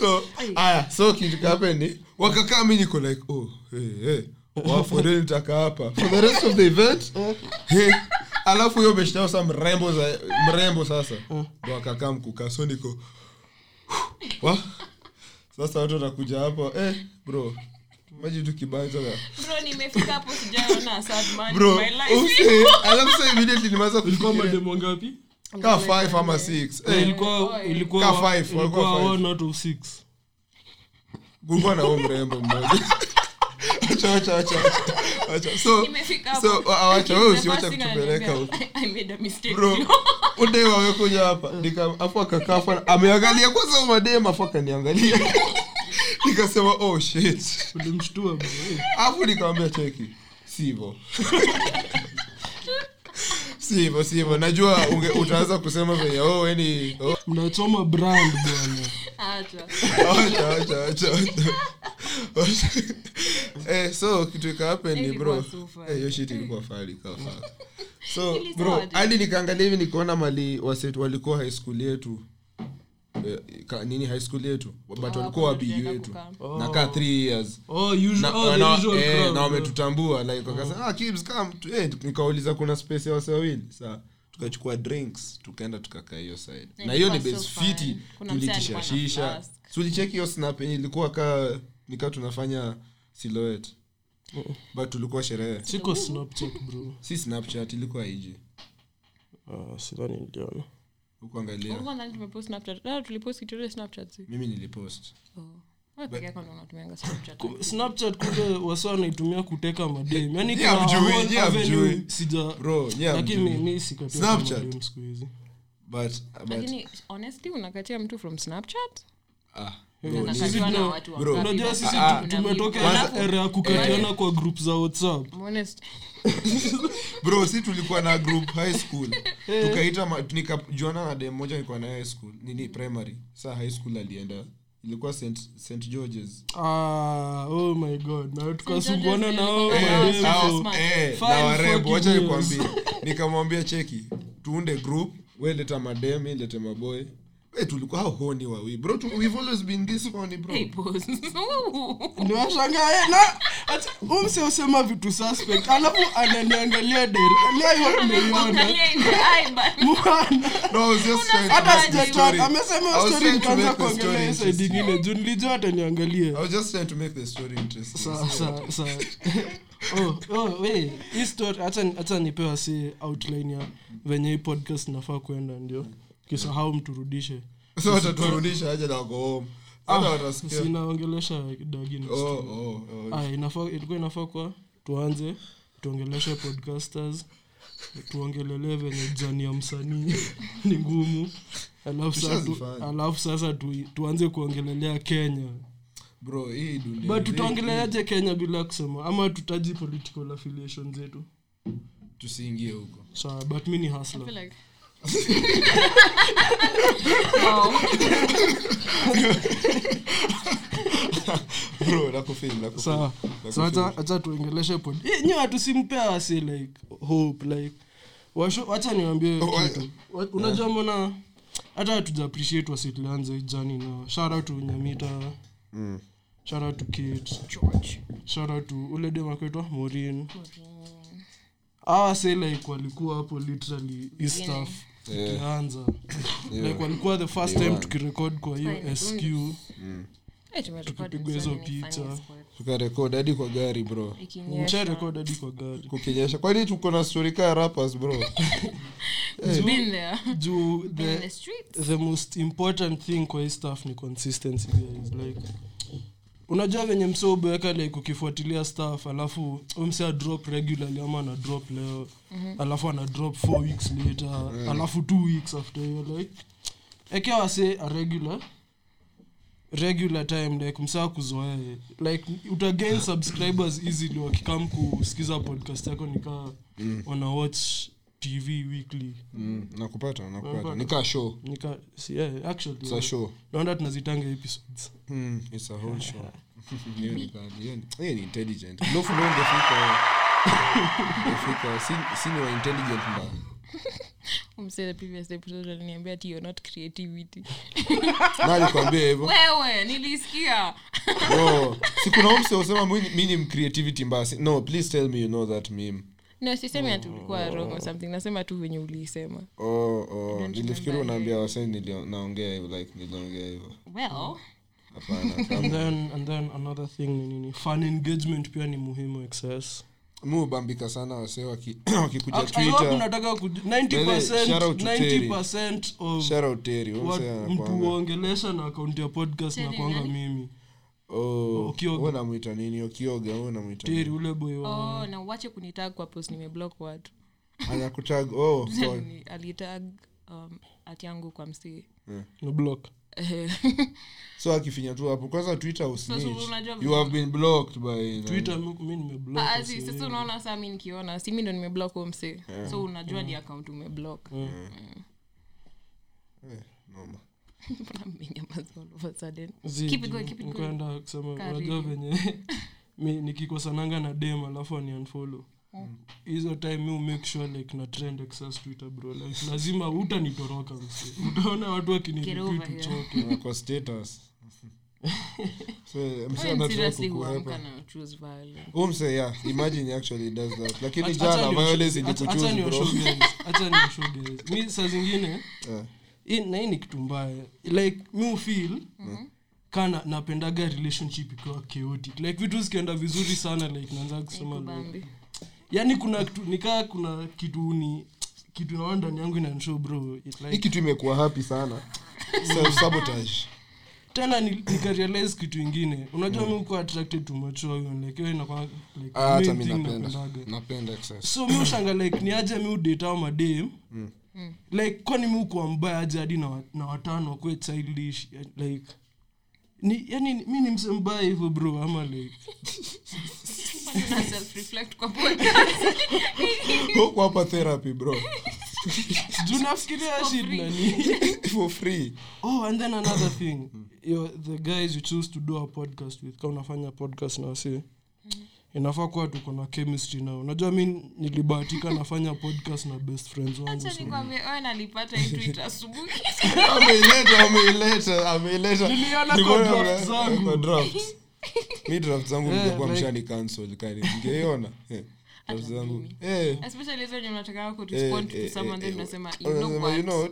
Speaker 2: so aya so kitu kapeni wakakaa mi niko like oh hey, hey. wafodeni taka hapa for the rest of the event hey. alafu hiyo beshtao sa mrembo za mrembo sasa ndo wakakaa mkukaa so niko wa sasa watu watakuja hapa eh, bro maji tu kibanja na
Speaker 3: Bro, nimefika hapo sijaona a sad man in
Speaker 2: bro
Speaker 3: my life.
Speaker 2: use alafu sa immediately nimeanza kufikiria
Speaker 4: mademo ngapi
Speaker 2: kaa 5 ama 6 eh,
Speaker 4: ilikuwa ilikuwa
Speaker 2: Ka five, walikuwa
Speaker 4: ilikuwa one out of six.
Speaker 2: Kulikuwa na mrembo mmoja. Kutupeleka hapa. Afu ameangalia kwanza afu akaniangalia. Nikasema oh shit. Afu nikamwambia cheki sivyo sivyo sivyo najua unge- utaanza kusema venye oh weni oh.
Speaker 4: mnachoma brand bwana
Speaker 3: Acha.
Speaker 2: Acha, acha, acha, acha. eh, so kitu ikahappen ni bro. Eh, hiyo shit ilikuwa fali kafa so bro hadi nikaangalia hivi nikaona mali wasetu walikuwa high school yetu eh, ka, nini high school yetu? But walikuwa
Speaker 3: wabii
Speaker 2: wetu
Speaker 3: kukaa.
Speaker 2: nakaa three years.
Speaker 4: Oh usual
Speaker 2: na,
Speaker 4: oh, the
Speaker 2: na,
Speaker 4: usual
Speaker 2: eh,
Speaker 4: crowd,
Speaker 2: na wametutambua like wakasema ah, Kibz, come tu-" eh, nikauliza kuna space ya wase wawili? Saa tukachukua drinks tukaenda tukakaa hiyo side. Na hiyo ni
Speaker 3: Ilikuwa
Speaker 2: base
Speaker 3: so
Speaker 2: fiti
Speaker 3: fun. Kuna msee alikuwa na
Speaker 2: shisha.
Speaker 3: flask.
Speaker 2: sulicheki hiyo snap yenye ilikuwa ka nikaa tunafanya silhouette. But tulikuwa sherehe.
Speaker 4: Siko snapchat bro.
Speaker 2: Si snapchat ilikuwa ig
Speaker 4: Ah, sidhani niliona
Speaker 3: Ah,
Speaker 2: mimi nilipost.
Speaker 3: Oh. Snapchat.
Speaker 4: Kule wasa wanaitumia kuteka madem. Yani lakini mi- siku hizi.
Speaker 3: Unakatia mtu from Snapchat?
Speaker 2: ah
Speaker 4: Unajua sisi
Speaker 2: Ah,
Speaker 4: tu- tumetoka
Speaker 3: Alafu-
Speaker 4: era ya kukatiana kwa group za whatsapp.
Speaker 2: Bro si tulikuwa na group high school. Tukaita nikajuana na dem moja nilikuwa na high school. Nini primary. Saa high school alienda. Ilikuwa st, st georges.
Speaker 4: Ah, oh my god. Na tukasumbuana
Speaker 2: eh,
Speaker 4: Five
Speaker 2: na warembo
Speaker 4: fucking
Speaker 2: wacha nikwambie. nikamwambia cheki tuunde group weleta madem mi lete maboy we tulikuwa how horny bro tu, we've always been this horny bro.
Speaker 3: Hey,
Speaker 4: usema vitu suspect. Alafu ananiangalia deri leo nimeiona
Speaker 3: Angalia in the eye, but-
Speaker 4: mwana
Speaker 2: no I was just trying to
Speaker 4: hata
Speaker 2: make the
Speaker 4: sijatoa
Speaker 2: story.
Speaker 4: amesema story nikaanza side ingine juu nilijua
Speaker 2: I
Speaker 4: ataniangalia
Speaker 2: was just trying to make the story interesting.
Speaker 4: Sa- sa- sa- oh, oh, hii story hata- nipewa si outline ya venye hii podcast nafaa kuenda ndio kisahau mturudishe.
Speaker 2: So wataturudisha aje na
Speaker 4: sinaongelesha dagini
Speaker 2: oh oh oh
Speaker 4: inafaa ilikuwa inafaa kwa tuanze tuongeleshe podcasters tuongelelee venye jani ya msanii. Ni ngumu. Alafu sasa, tu, alafu sasa tu, tuanze kuongelelea kenya.
Speaker 2: Bro hii dunia
Speaker 4: but tutaongeleaje kenya bila kusema? Ama tutaji political affiliation zetu?
Speaker 2: Tusiingie huko.
Speaker 4: Sawa but mi ni
Speaker 3: I
Speaker 4: hasla
Speaker 3: feel like- Wow.
Speaker 2: bro nakufeel nakufeel
Speaker 4: sawa. So acha acha tuongeleshe pod Eh, nyi watu simpea wasi like hope like wacha niwambie
Speaker 2: Oh,
Speaker 4: unajua mbona hata hatuja appreciate jani na shout out nyamita. Mm. out to kate.
Speaker 3: George.
Speaker 4: shout ule dem morin awa say like walikuwa hapo literally hii
Speaker 2: Yeah.
Speaker 4: Tukianza.
Speaker 2: Yeah.
Speaker 4: like walikuwa the first time tukirekod kwa hiyo sq.
Speaker 3: Eh,
Speaker 4: Tukipigwa hizo picha.
Speaker 2: tukarekod hadi kwa gari bro.
Speaker 4: Msharekod hadi kwa gari.
Speaker 2: Kukinyesha. Kwani tuko na story kaa rappers bro?
Speaker 4: Juu the
Speaker 3: the
Speaker 4: the most important thing kwa hii staff ni consistency guys. Like unajua venye msobeweka like ukifuatilia staff alafu umse adrop drop regularly ama ana drop leo. Alafu ana drop four weeks later. Alafu two weeks after hiyo like ekewa wase a regular regular time like msaa kuzoea like utagain subscribers easily wakikam kusikiza podcast yako nikaa mm. watch tv weekly.
Speaker 2: Mm, nakupata nakupata. Nika show.
Speaker 4: Nika si, yeah, actually
Speaker 2: it's a show.
Speaker 4: Naona tunazitanga episodes.
Speaker 2: Mm, it's a whole show. Hiyo ni kali hiyo ni- intelligent. Lofu leo ungefika ungefika si, si ni wa intelligent mbaya.
Speaker 3: Umse the previous episode aliniambia ati you're not creativity.
Speaker 2: nani kwambia hivyo?
Speaker 3: Wewe nilisikia.
Speaker 2: No sikuna umse usema mimi ni mcreativity mbaya. No please tell me you know that meme
Speaker 3: no sisemi ati ulikuwa wrong or something. Nasema tu venye uliisema.
Speaker 2: Oh, oh. Nilifikiri unaambia wase naongea hivo like niliongea hivo
Speaker 3: well.
Speaker 4: And then and then another thing ni nini? Fun engagement pia ni muhimu excess.
Speaker 2: Mi hubambika sana wase waki- wakikuja
Speaker 4: I hope
Speaker 2: twitter
Speaker 4: unataka kuj-
Speaker 2: Bele, shout out to
Speaker 4: 90%
Speaker 2: Terry.
Speaker 4: 90% of
Speaker 2: Shout out Terry, huyo
Speaker 4: what
Speaker 2: msee
Speaker 4: mtu
Speaker 2: anakuanga-
Speaker 4: na akaunti ya podcast na kwanga mimi
Speaker 2: Oh,
Speaker 4: Okioga.
Speaker 2: nini? Okioga wewe unamwita nini?
Speaker 4: teri ule boy
Speaker 3: oh na uache kunitag kwa post nimeblock watu
Speaker 2: anakutag oh
Speaker 3: alitag um, yangu kwa msee.
Speaker 4: Yeah. block.
Speaker 2: So akifinya tu hapo kwanza twitter usnitch. you have been blocked by
Speaker 4: twitter mi mi nimeblock
Speaker 3: Ah, si- sasa unaona saa mi nikiona si mi ndo nimeblock huo msee. So unajua ni account umeblock.
Speaker 2: Eh, noma.
Speaker 3: Mbona mmenyamaza all of a sudden?
Speaker 4: Zi-
Speaker 3: Keep it going, keep it going.
Speaker 4: nikaenda kusema unajua venye mi nikikosananga na dem alafu ani unfollow hizo time mi umake sure like na trend twitter bro. Like lazima utanitoroka msi utaona watu
Speaker 3: Get
Speaker 4: wakinirepit
Speaker 3: over here.
Speaker 4: uchoke.
Speaker 2: Na kwa status. Lakini jana violence
Speaker 4: mi saa zingine
Speaker 2: Eh,
Speaker 4: na hii ni kitu mbaya. Like mi ufil kana napendaga relationship ikiwa chaotic. Like vitu zikienda vizuri sana like naanza kusema yani kuna kitu nikaa kuna kitu ni kitu naona ndani yangu inanshow bro. It
Speaker 2: hii
Speaker 4: like,
Speaker 2: kitu imekuwa happy sana. Self sabotage.
Speaker 4: Tena ni- kitu ingine. Unajua mm. mko attracted to mature women like hiyo inakuwa like
Speaker 2: Ah, hata
Speaker 4: main
Speaker 2: napenda. napenda excess
Speaker 4: so mimi ushanga like ni aje mi udate au madem like kwani mi ukuwa mbaya aje hadi na, na watano kwe childish like ni yani mi ni mse mbaya hivyo bro ama like.
Speaker 2: Hapa therapy bro.
Speaker 4: Juu shit nani?
Speaker 2: For free.
Speaker 4: Oh and then another thing. Yo, the guys you choose to do a podcast with ka unafanya podcast na wasi inafaa kuwa tuko na chemistry nao unajua mi nilibahatika nafanya podcast na best friends wangu
Speaker 3: Acha
Speaker 4: so.
Speaker 3: nikwambie, wewe nalipata hii tweet asubuhi.
Speaker 2: ameileta ameileta ameileta.
Speaker 4: Niliona kwa
Speaker 2: Nimeona
Speaker 4: draft zangu.
Speaker 2: zangu
Speaker 4: Eh,
Speaker 2: mshani cancel kani. Ngeiona Eh, eh.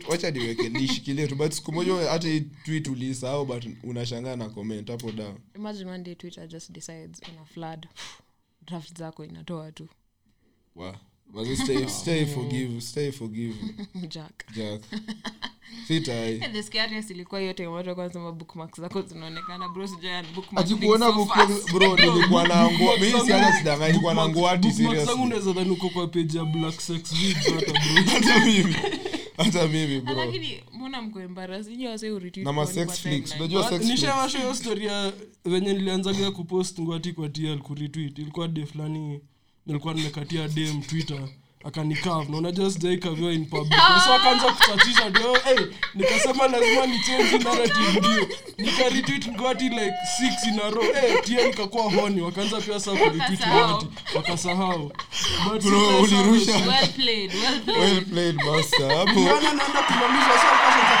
Speaker 2: Wacha niweke nishikilie tu. But siku moja hata hii tweet ulisahau but unashangaa na comment hapo down
Speaker 3: Draft zako inatoa tu.
Speaker 2: wow. But stay, stay forgive stay forgive
Speaker 3: Jack.
Speaker 2: jack
Speaker 3: the scariest ilikuwa hiyo watu walikuwa zako zinaonekana bro sijui bookmark
Speaker 2: ati
Speaker 3: being
Speaker 2: kuona
Speaker 3: so
Speaker 2: book
Speaker 3: fast.
Speaker 2: bro nilikuwa na nguo mimi
Speaker 4: zangu-
Speaker 2: si hata sidanganya nilikuwa na
Speaker 4: Bookmarks-
Speaker 2: nguo ati
Speaker 4: bookmarks zangu unaweza dhani uko kwa page ya black sex videos hata bro
Speaker 2: hata mimi hata mimi
Speaker 4: story ya venye nilianzaga kupost ngwati kwa tl kuritwit ilikuwa de fulani nilikuwa nimekatia dem twitter akanikav na unajua sijaikaviwa in public. So akaanza kuchachisha ndio hey, nikasema lazima ni change narrative ndio. Nikaretweet ngwati like six in a row. Hey, tia nikakuwa honi wakaanza pia saa kuretweet ngwati wakasahau. But
Speaker 2: Bro,
Speaker 4: sikuwa
Speaker 2: ulirusha.
Speaker 3: Well played, well played.
Speaker 2: well played master hapo.
Speaker 4: Naenda kumamisha so akashaanza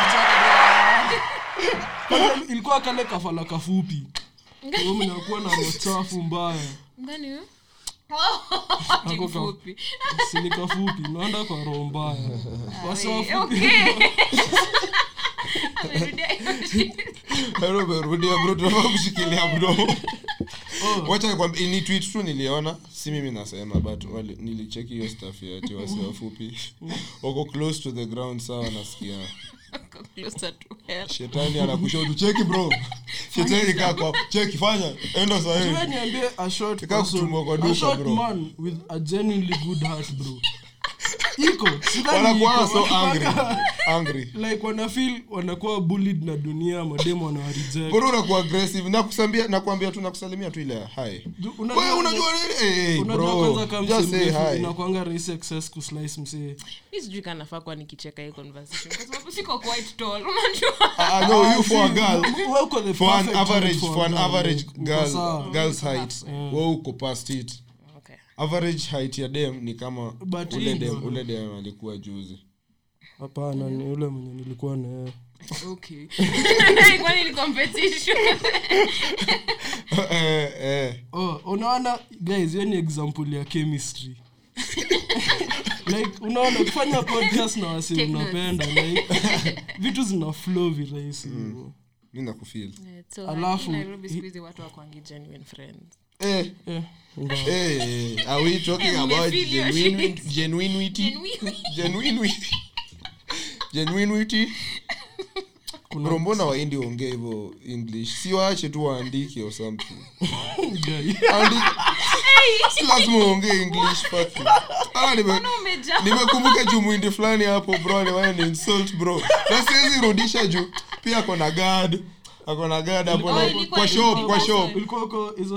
Speaker 4: kuchaka. Ilikuwa kale kafala kafupi. Mnakuwa na rochafu mbaya
Speaker 3: huyo?
Speaker 4: Ako ka-
Speaker 3: Mfupi.
Speaker 4: sini kafupi naenda kwa roho mbaya wasafupi
Speaker 3: Okay. Amerudia.
Speaker 2: Bro, tunafaa kushikilia bro wacha nikwambie, ni tweet tu niliona si mimi nasema but nilicheki hiyo staff yati ati wasi wafupi wako close to the ground sawa nasikia shetani anakushoto cheki bro shetani kaa kwa cheki fanya enda
Speaker 4: Wewe
Speaker 2: sahi
Speaker 4: niambie a short
Speaker 2: Kaa kutumwa kwa duka, bro.
Speaker 4: man with a genuinely good heart bro iko
Speaker 2: wanakuwa so angry angry
Speaker 4: like wanafeel wanakuwa bullied na dunia mademo wanawareject
Speaker 2: bro unakuwa aggressive nakusambia nakwambia tu nakusalimia tu ile hi wewe unajua nini hey,
Speaker 4: unajua kwanza kama access kuslice msee
Speaker 3: Mi sijui kama nafaa kuwa nikicheka hii conversation kwa sababu siko quite tall unajua
Speaker 2: Ah, no you for a girl
Speaker 4: Wewe uko the
Speaker 2: for an average for an average girl girl's height wewe uko past it
Speaker 3: okay
Speaker 2: average height ya dem ni kama
Speaker 4: But
Speaker 2: ule
Speaker 4: hii
Speaker 2: dem ule dem alikuwa juzi.
Speaker 4: Hapana ni ule mwenye nilikuwa na
Speaker 3: okay. Kwani ni competition?
Speaker 2: Eh, eh.
Speaker 4: oh, unaona guys hiyo ni example ya chemistry. Like unaona kufanya podcast na wasi
Speaker 3: Take notes.
Speaker 4: like vitu zina flow virahisi hivo
Speaker 2: mi
Speaker 3: Eh, so
Speaker 4: Alafu-
Speaker 3: Nairobi siku hizi watu wakwangi genuine friends.
Speaker 2: Eh.
Speaker 4: Eh, ingawa.
Speaker 2: eh are we talking about genuine genuinity?
Speaker 3: Genuine.
Speaker 2: genuinity. Genuinity? Bro mbona waindi waongee hivyo english? Si waache tu waandike or something. Si lazima uongee english. Ah, nime- nimekumbuka juu mwindi fulani hapo bro ni insult bro. Na siwezi rudisha juu. Pia ako na guard. Ako na guard hapo
Speaker 3: Oh,
Speaker 2: kwa shop kwa shop.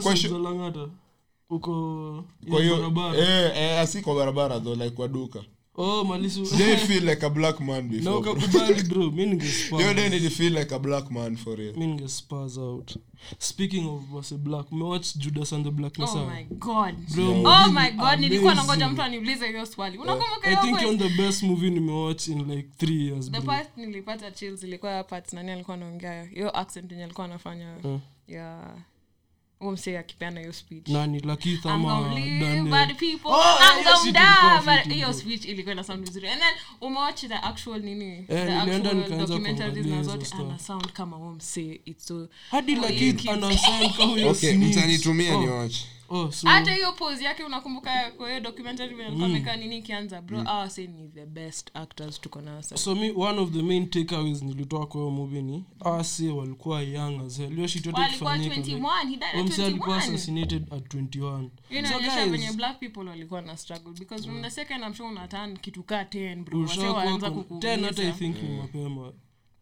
Speaker 2: Kwa
Speaker 4: langata uko
Speaker 2: kwa
Speaker 4: hiyo
Speaker 2: eh eh asi kwa barabara though like kwa duka.
Speaker 4: Oh malisu.
Speaker 2: They feel like a black man
Speaker 4: na
Speaker 2: bro.
Speaker 4: ukakubali bro mi
Speaker 2: hiyo
Speaker 4: ningespa
Speaker 2: day nili feel like a black man for real?
Speaker 4: Mi ningespas out. Speaking of wase black umewatch judas and the black
Speaker 3: oh my god.
Speaker 4: Bro,
Speaker 3: oh my god nilikuwa nangoja mtu aniulize hiyo swali. Unakumbuka
Speaker 4: i think
Speaker 3: kweli?
Speaker 4: the best movie nimewatch in like three years
Speaker 3: the
Speaker 4: bro.
Speaker 3: part nilipata chills ilikuwa part nani alikuwa anaongea? Hiyo accent yenye alikuwa anafanya. Ya huo msee akipeana hiyo speech.
Speaker 4: Nani lakith
Speaker 3: I'm
Speaker 4: ama
Speaker 3: gonna live
Speaker 4: Daniel?
Speaker 3: by the people.
Speaker 4: Oh,
Speaker 3: I'm
Speaker 4: hiyo
Speaker 3: speech. Ilikuwa ina sound vizuri. And then umewatch the actual nini? The actual documentaries na zote. Ana sound kama huo it's so
Speaker 4: hadi lakith
Speaker 3: kids.
Speaker 4: kama huyo
Speaker 2: okay mtanitumia ni watch
Speaker 4: oh, so-
Speaker 3: hata hiyo pose yake unakumbuka kwa hiyo documentary vile alikuwa nini ikianza bro? Awa say ni the best actors tuko nao
Speaker 4: so mi one of the main takeaways nilitoa kwa hiyo movie ni ase walikuwa young as hell. Hiyo shit yote
Speaker 3: walikuwa
Speaker 4: ikifanyika like,
Speaker 3: 21 he died
Speaker 4: huyo msee
Speaker 3: at
Speaker 4: alikuwa
Speaker 3: 21
Speaker 4: assassinated at 21 so
Speaker 3: inaonyesha venye black people walikuwa na struggle because from the second I'm sure unatan kitu kaa 10 bro. Wase waanza
Speaker 4: kom- 10 hata i think ni mapema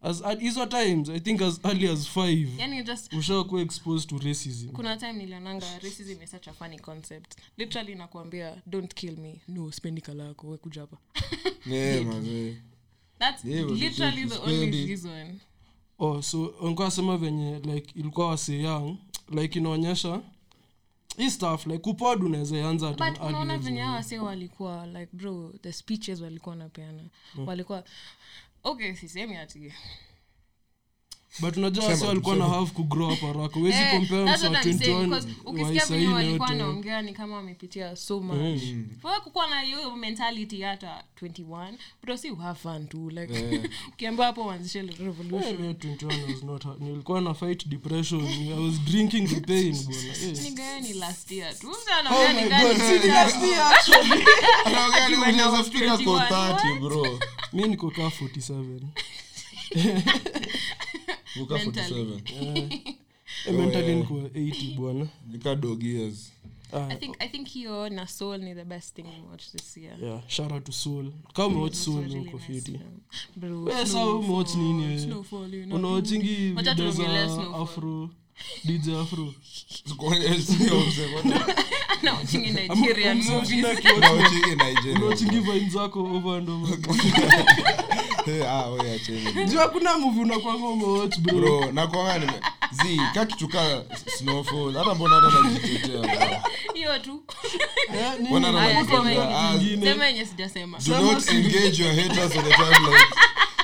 Speaker 4: as hizo times i think as early as five
Speaker 3: yani just
Speaker 4: ushakuwa exposed to racism.
Speaker 3: Kuna time nilionanga racism is such a funny concept. Literally nakuambia don't kill me. No spendi kala yako we kuja hapa.
Speaker 2: Yeah man
Speaker 3: that's
Speaker 2: Yeah,
Speaker 3: literally the only reason.
Speaker 4: Oh so nikuwa sema venye like ilikuwa wase young like inaonyesha hii stuff like upod unaweza anza at
Speaker 3: but unaona venye hawa wase walikuwa like bro the speeches walikuwa napeana walikuwa okay sisemi ati.
Speaker 4: But unajua wase walikuwa na have kugrow up haraka huwezi
Speaker 3: Eh,
Speaker 4: compare
Speaker 3: that's
Speaker 4: msa
Speaker 3: what I'm saying,
Speaker 4: 21
Speaker 3: because
Speaker 4: wa
Speaker 3: ukisikia venye
Speaker 4: isaini
Speaker 3: walikuwa
Speaker 4: yote
Speaker 3: ni kama wamepitia so much. Kwa kukuwa na hiyo mentality hata 21 but si have fun tu like ukiambia hapo uanzishe revolution.
Speaker 4: Eh, me 21 was not hard. nilikuwa na fight depression i was drinking the pain bwana. Eh.
Speaker 3: Nigayo last year tu? Mtu
Speaker 4: Oh
Speaker 3: anaongea
Speaker 4: my
Speaker 3: ni gani
Speaker 4: God,
Speaker 3: shida.
Speaker 2: anaongea ni unaweza
Speaker 3: was
Speaker 2: kwa 30 bro
Speaker 4: mi niko kaa 47
Speaker 2: Vuka 47
Speaker 4: Eh, mentally niko 80 bwana.
Speaker 2: Nika dog years.
Speaker 4: Ah,
Speaker 3: I think I think hiyo na soul ni the best thing we watch this year.
Speaker 4: yeah, shout out to soul. Kama umewatch
Speaker 3: a
Speaker 4: soul
Speaker 3: really
Speaker 4: fiti.
Speaker 3: Bro,
Speaker 4: Eh, umewatch nini? Eh?
Speaker 3: Snowfall, you know.
Speaker 4: unawachingi
Speaker 3: Wacha
Speaker 4: video
Speaker 3: tuongelee Snowfall.
Speaker 4: afro dj afro
Speaker 3: Na watching Nigerian
Speaker 4: Mse
Speaker 3: movies.
Speaker 4: ushinda akiwatch-
Speaker 2: Nigeria
Speaker 4: unawachingi vine zako over and over
Speaker 2: ah, we acheni.
Speaker 4: juu hakuna movie unakwanga umewatch bro
Speaker 2: bro nakwanga nime zi ka snowfall hata mbona hata najitetea
Speaker 3: hiyo tu.
Speaker 2: Mbona hata
Speaker 3: Aya,
Speaker 2: najikwambia,
Speaker 3: sema
Speaker 4: ingine.
Speaker 3: sema yenye sijasema
Speaker 2: do not engage your haters on the timeline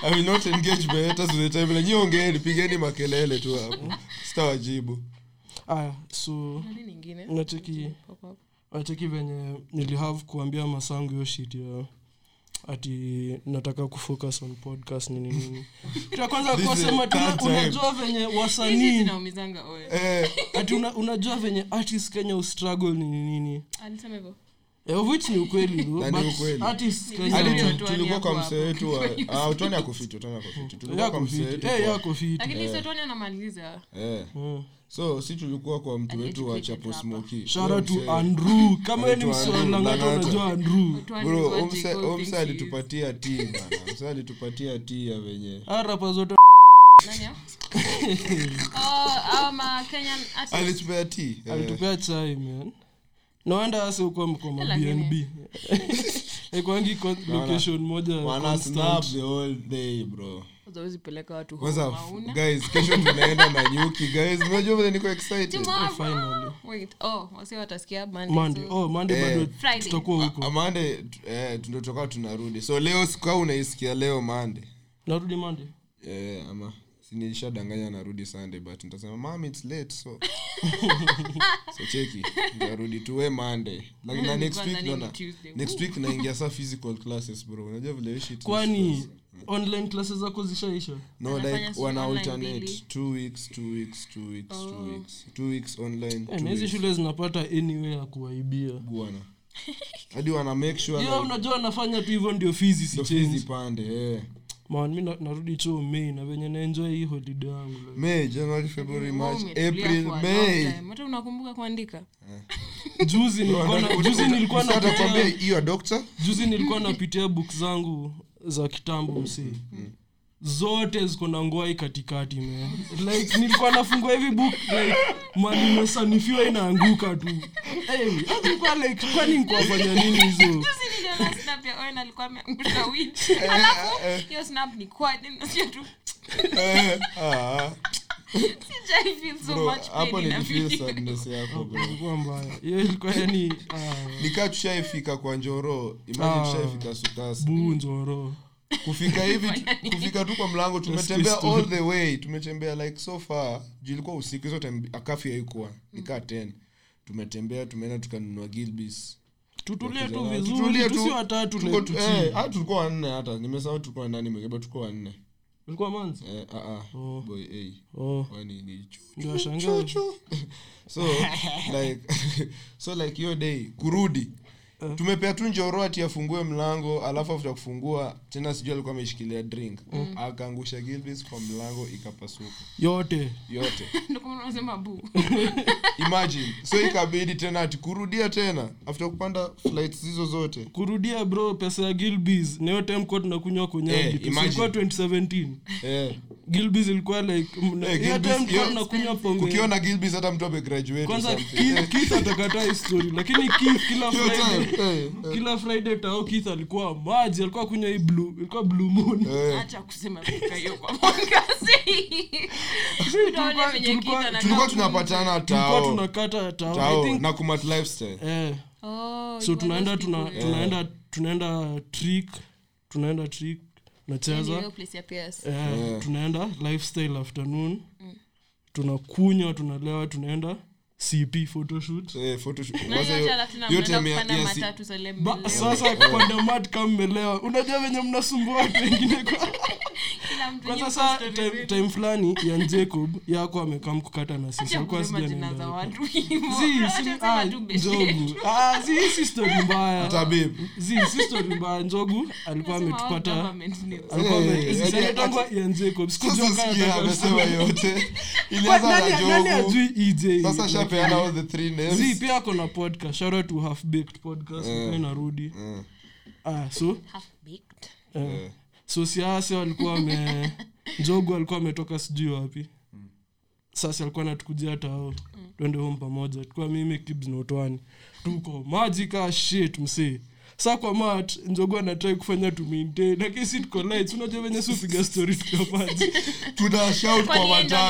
Speaker 2: i will not engage better to the time. Like ongeeni pigeni makelele tu hapo. Sitawajibu
Speaker 4: aya so
Speaker 3: Nini nyingine?
Speaker 4: nacheki nacheki venye nilihave kuambia masangu hiyo shit ya ati nataka kufocus on podcast nini nini. Kitu kwanza
Speaker 2: third time.
Speaker 4: unajua venye
Speaker 3: Hizi
Speaker 4: wasanii
Speaker 2: eh,
Speaker 4: ati una, unajua venye artist kenya ustruggle nini nini.
Speaker 3: Alisema hivyo.
Speaker 4: Eh, which ni ukweli though,
Speaker 2: Na ni
Speaker 4: but
Speaker 2: ukweli.
Speaker 4: artists
Speaker 3: Ni
Speaker 4: Kenya-
Speaker 2: hadi
Speaker 3: Hiyo
Speaker 2: tu-
Speaker 3: Otwani
Speaker 2: tulikuwa kwa msee wetu wa
Speaker 3: hapo.
Speaker 2: ah,
Speaker 4: Eh,
Speaker 2: eh.
Speaker 4: Mm.
Speaker 2: so si tulikuwa kwa mtu wetu wa chapo smoki
Speaker 4: andrew kama ni unajua
Speaker 3: he is.
Speaker 2: alitupatia bana alitupatia tea ya venye
Speaker 4: Ah, zote
Speaker 3: Nani ya? Oh, ama Kenyan artist.
Speaker 2: alitupea tea eh.
Speaker 4: alitupea chai man nawanda ase ukuwa mkoma
Speaker 3: Lakini-
Speaker 4: bnb ikwangi location moja
Speaker 2: wana
Speaker 4: constant.
Speaker 2: snap the whole day bro.
Speaker 3: Kwanza huwezi peleka watu
Speaker 2: kwanza
Speaker 3: home,
Speaker 2: f-
Speaker 3: hauna.
Speaker 2: guys kesho tunaenda na nyuki guys. Unajua niko
Speaker 3: oh,
Speaker 4: oh
Speaker 2: Eh.
Speaker 4: huko.
Speaker 2: Eh, tunarudi. So leo sika unaisikia leo mande
Speaker 4: narudi mande
Speaker 2: yeah, ama sinishadanganya narudi sunday but nitasema mam its late so. So cheki ntarudi tuwe monday. Like, na next week naona next week naingia saa physical classes bro. Unajua vile shit
Speaker 4: kwani online classes zako zishaisha?
Speaker 2: No like wana alternate. two weeks two weeks two weeks two weeks. Two weeks online
Speaker 4: Eh, na hizi shule zinapata anyway ya kuwaibia.
Speaker 2: Bwana hadi wana make sure
Speaker 4: yeah, unajua anafanya tu hivyo ndio fizi si change
Speaker 2: pande eh.
Speaker 4: Man mi na- narudi chuo mei na venye naenjoy hii holiday yangu.
Speaker 2: May january february march april may.
Speaker 3: hata unakumbuka kuandika?
Speaker 4: Juzi nilikuwa na- juzi nilikuwa
Speaker 2: hiyo doctor?
Speaker 4: juzi nilikuwa napitia book zangu za kitambo msii zote ziko na ngwai katikati man. like nilikuwa nafungua hivi book like mali imesanifiwa inaanguka tu. Hey, nilikuwa like kwani nikuwafanya nini hizo?
Speaker 3: Juzi niliona snap ya Owen alikuwa ameangusha weed. Alafu hiyo snap ni quad na sio tu.
Speaker 2: Eh, ah,
Speaker 4: ah,
Speaker 2: nikaa tushaifika kwa njoro. Imagine
Speaker 4: Ah.
Speaker 2: tushaifika
Speaker 4: nzoro
Speaker 2: kufika hivi kufika tu kwa mlango tumetembea all the way tumetembea like so far jilikuwa ilikuwa usiku hizo akafi haikuwa nikaa ten tumetembea tumeenda tukanunua gilbis.
Speaker 4: Tutulie tu vizuri tusi watatu
Speaker 2: Tuko-
Speaker 4: like tuchini.
Speaker 2: tulikuwa wanne hata nimesahau tulikuwa nani mekeba tulikuwa wanne.
Speaker 4: Ulikuwa manzi?
Speaker 2: Eh, ah, ah,
Speaker 4: Oh.
Speaker 2: boy eh,
Speaker 4: oh.
Speaker 2: Wani ni chu- so like so like hiyo day kurudi tumepea tu njoro ati afungue mlango alafu afuta kufungua tena sijui alikuwa ameshikilia drink. Akaangusha gilbis kwa mlango ikapasuka.
Speaker 4: Yote.
Speaker 2: Yote.
Speaker 3: Ndio kama unasema bu
Speaker 2: imagine. So ikabidi tena ati kurudia tena afuta kupanda flights hizo zote.
Speaker 4: Kurudia bro pesa ya gilbis. Na hiyo time kuwa tunakunywa konyagi
Speaker 2: hey,
Speaker 4: tu. 2017
Speaker 2: eh,
Speaker 4: gilbis ilikuwa
Speaker 2: eh, Gilbis, hata mtu
Speaker 4: atakataa lakini kila friday
Speaker 2: eh,
Speaker 4: kila friday tao alikuwa maji alikuwa kunywa hii blue ilikuwa blue moon.
Speaker 2: Eh.
Speaker 4: tulikuwa-
Speaker 2: tunapatana tao.
Speaker 4: tunakata tao. I
Speaker 2: tao
Speaker 4: think
Speaker 2: na kumat lifestyle.
Speaker 4: Eh.
Speaker 3: Oh,
Speaker 4: so tunaenda tuna, tunaenda tunaenda trick tunaenda trick nacheza
Speaker 3: hiyo place ya PS.
Speaker 4: eh, tunaenda lifestyle afternoon. Tunakunywa tunalewa tunaenda cp photoshoot.
Speaker 2: Eh, photoshoot.
Speaker 3: Na
Speaker 2: Kwanza
Speaker 3: hiyo
Speaker 2: hiyo-
Speaker 3: tena tuna
Speaker 2: hiyo
Speaker 3: mnaenda
Speaker 2: time ya-
Speaker 3: kupanda
Speaker 4: mat kama mmelewa. Unajua venye mnasumbua watu wengine kwa saa time, time fulani yan jacob yako amekam kukata na sisi.
Speaker 3: Acha
Speaker 4: alikuwa
Speaker 3: kusema
Speaker 4: sijui
Speaker 3: jina za
Speaker 4: anaenda
Speaker 3: watu
Speaker 4: wapi.
Speaker 3: hivyo.
Speaker 4: Zi,
Speaker 3: Acha
Speaker 4: si-
Speaker 3: sema
Speaker 4: ah, Ah, mbaya. Njogu alikuwa ametupata
Speaker 2: Eh,
Speaker 4: ame-
Speaker 2: eh, eh,
Speaker 4: Jacob.
Speaker 2: Sasa sasa
Speaker 4: zi
Speaker 2: names.
Speaker 4: Pia ako na podcast. Shout to half baked podcast.
Speaker 2: Narudi
Speaker 4: ah so?
Speaker 3: Half-baked.
Speaker 4: So siasa walikuwa wame njogu alikuwa ametoka sijui wapi. Sasa alikuwa natukujia tao twende home pamoja. Tukuwa mimi kibs na utwani tuko maji ka shit msee. Sa kwa mat njogo anatrai kufanya tumaintain lakini si tuko lights unajua venye si upiga story tukiwa maji.
Speaker 2: Tuna shout kwa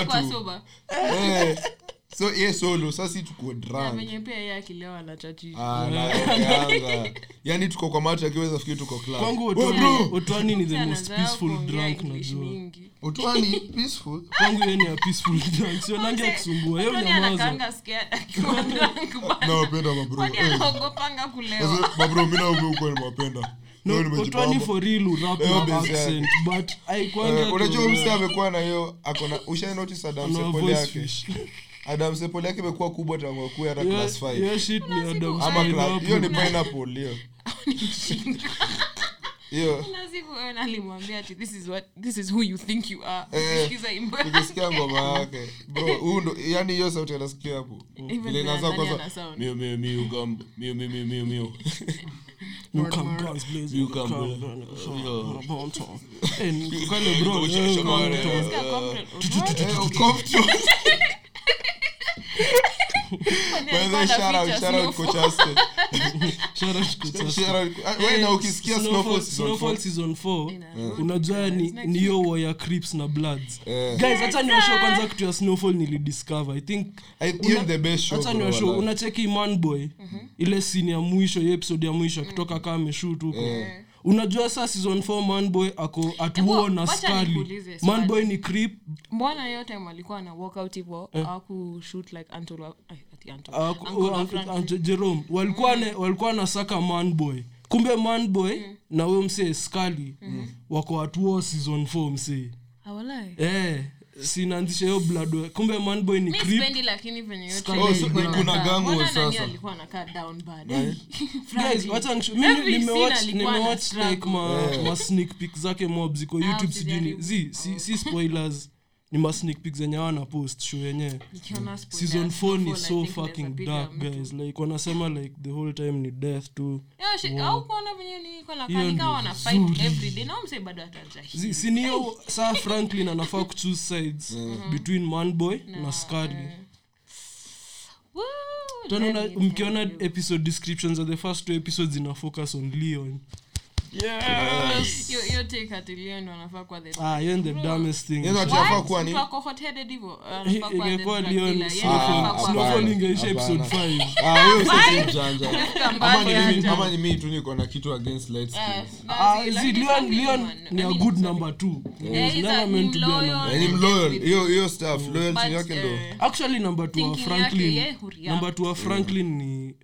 Speaker 3: Kwani
Speaker 2: Eh, so ye solo sasi tuko
Speaker 3: venye pia yeye akilewa anachachisha.
Speaker 2: Ah, yani tuko kwa macho akiweza fikiri tuko club.
Speaker 4: kwangu
Speaker 2: Oh,
Speaker 4: utwani, utwani ni the most peaceful drunk najua
Speaker 2: utwani peaceful?
Speaker 4: Kwangu yeye ni a peaceful drunk. Sio akisumbua. Hiyo
Speaker 3: Kwani
Speaker 4: nyamaza
Speaker 3: anakaanga scared akiwa drunk bana?
Speaker 2: nawapenda mabro. Eh,
Speaker 3: anaogopanga kulewa?
Speaker 2: sasa, mabro mi naugeuka nimewapenda Leo nimejipamba.
Speaker 4: utwani for real urap
Speaker 2: Eh,
Speaker 4: na
Speaker 2: obvious,
Speaker 4: accent. But
Speaker 2: Eh, unajua huyu msee amekuwa na hiyo akona ushai notice Adam
Speaker 4: na
Speaker 2: yake
Speaker 4: fish
Speaker 2: Adam Sepole yake imekuwa kubwa tangu akuwe hata class 5
Speaker 4: hiyo ni
Speaker 2: ama hiyo pineapple hiyo hiyo
Speaker 3: Kuna siku Owen alimwambia ati this is what this is who you think you are.
Speaker 2: Eh.
Speaker 3: Ukisikiza imbo yake.
Speaker 2: ukisikia ngoma yake bro yani hiyo sauti anasikia hapo kwanza.
Speaker 4: unajua niyo waya crips na bloods.
Speaker 2: Eh.
Speaker 4: guys hata niwashow kwanza kitu ya snowfall nilidiscover. I think
Speaker 2: I- hiyo ni the best show,
Speaker 4: hata
Speaker 2: bro,
Speaker 4: niwashow.
Speaker 2: wala.
Speaker 4: unacheki manboy ile sini ya mwisho episode ya mwisho akitoka kaa ameshut huko unajua saa season 4 manboy ako atuo na skali manboy ni creep.
Speaker 3: Mbona hiyo time walikuwa na walkout hivo awakushoot like Anton wa- ay, ati.
Speaker 4: Uh, jerome. Walikuwa mm. walikuwa nasaka manboy. Kumbe manboy na huyo msee skali wako atuo season 4 msee.
Speaker 3: Ah,
Speaker 4: eh sinaanzisha hiyo blood kumbe manboy ni creep.
Speaker 3: lakini venye yote
Speaker 2: Oh, so kuna
Speaker 3: inakaa.
Speaker 2: gang war
Speaker 3: Mbona nani
Speaker 2: sasa?
Speaker 3: alikuwa anakaa down bad?
Speaker 4: guys wacha nisho- mi
Speaker 3: Every
Speaker 4: ni- nimewatch
Speaker 3: scene alikuwa ana
Speaker 4: nimewatch like ma, ma sneak peek zake mob ziko youtube sijui ni zi si, si spoilers. Ni ma sneak peek zenye wana post show yenyewe. Season 4 ni so fucking dark guys. Like wanasema like the whole time ni death tu
Speaker 3: au kuona venye niko na. Na
Speaker 4: sinio saa franklin anafaa kuchoose sides between manboy na skali
Speaker 3: Woo,
Speaker 4: tena
Speaker 3: let
Speaker 4: una- mkiona episode descriptions of the first two episodes ina focus on leon
Speaker 3: Hiyo- hiyo ndo anafaa kuwa
Speaker 4: ah hiyo the dumbest thing.
Speaker 2: Kuwa ni
Speaker 3: Mtu ako hot-headed hivyo, anafaa kuwa the
Speaker 4: ingekuwa
Speaker 3: drug
Speaker 4: Leon
Speaker 3: dealer. Yeye
Speaker 4: Snowfall-
Speaker 3: anafaa kuwa-
Speaker 2: hapana.
Speaker 4: Snowfall ingeisha episode 5
Speaker 2: Ah, ni mimi tu niko na kitu against light
Speaker 4: Ah, Leon, ni a good number two.
Speaker 2: Ni loyalty yake ndo.
Speaker 4: actually number two wa franklin number two wa franklin ni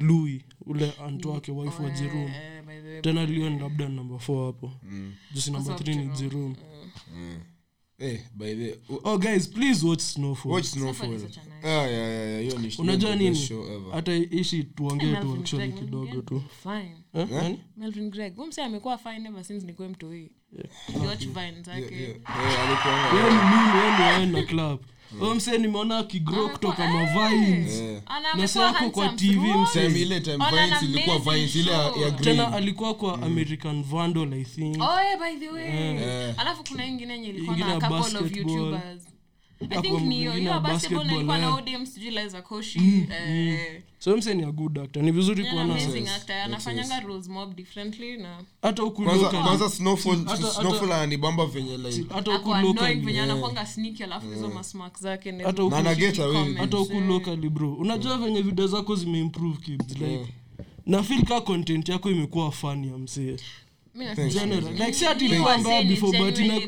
Speaker 4: louis ule anto wake wife wa jerome tena lion labda number four hapo. Jusi number
Speaker 3: th
Speaker 4: three ni
Speaker 3: jerum
Speaker 4: jerome
Speaker 2: eh by the
Speaker 4: oh guys please watch snowfall.
Speaker 2: watch snowfall.
Speaker 3: Is such a nice-
Speaker 2: ah yeah yeah yeah. Hiyo ni
Speaker 4: unajua nini? hata ishi tuongee tu actually kidogo tu.
Speaker 3: Fine. Melvin greg amekuwa fine ever since nikuwe vine zake.
Speaker 4: Yeye na club. Huyo msee nimeona akigro kutoka mavines.
Speaker 2: Eh.
Speaker 3: Ana
Speaker 4: Na saa
Speaker 3: amekuwa
Speaker 4: yako kwa
Speaker 3: tvtena
Speaker 4: TV tena alikuwa kwa american vandal i think.
Speaker 3: Oh, yeah, by the way. Alafu kuna ingine yenye ilikuwa na
Speaker 4: ya
Speaker 3: couple of
Speaker 4: basketball.
Speaker 3: youtubers
Speaker 4: Ya eh.
Speaker 3: Koshi. Eh,
Speaker 4: so huyo ni a good actor. Ni vizuri
Speaker 3: yeye ni
Speaker 4: kuona
Speaker 3: amazing actor. Anafanyanga roles mob differently na
Speaker 4: hata huku locally- bro. Unajua venye video zako zimeimprove kids like na fil ka content yako imekuwa fani ya msee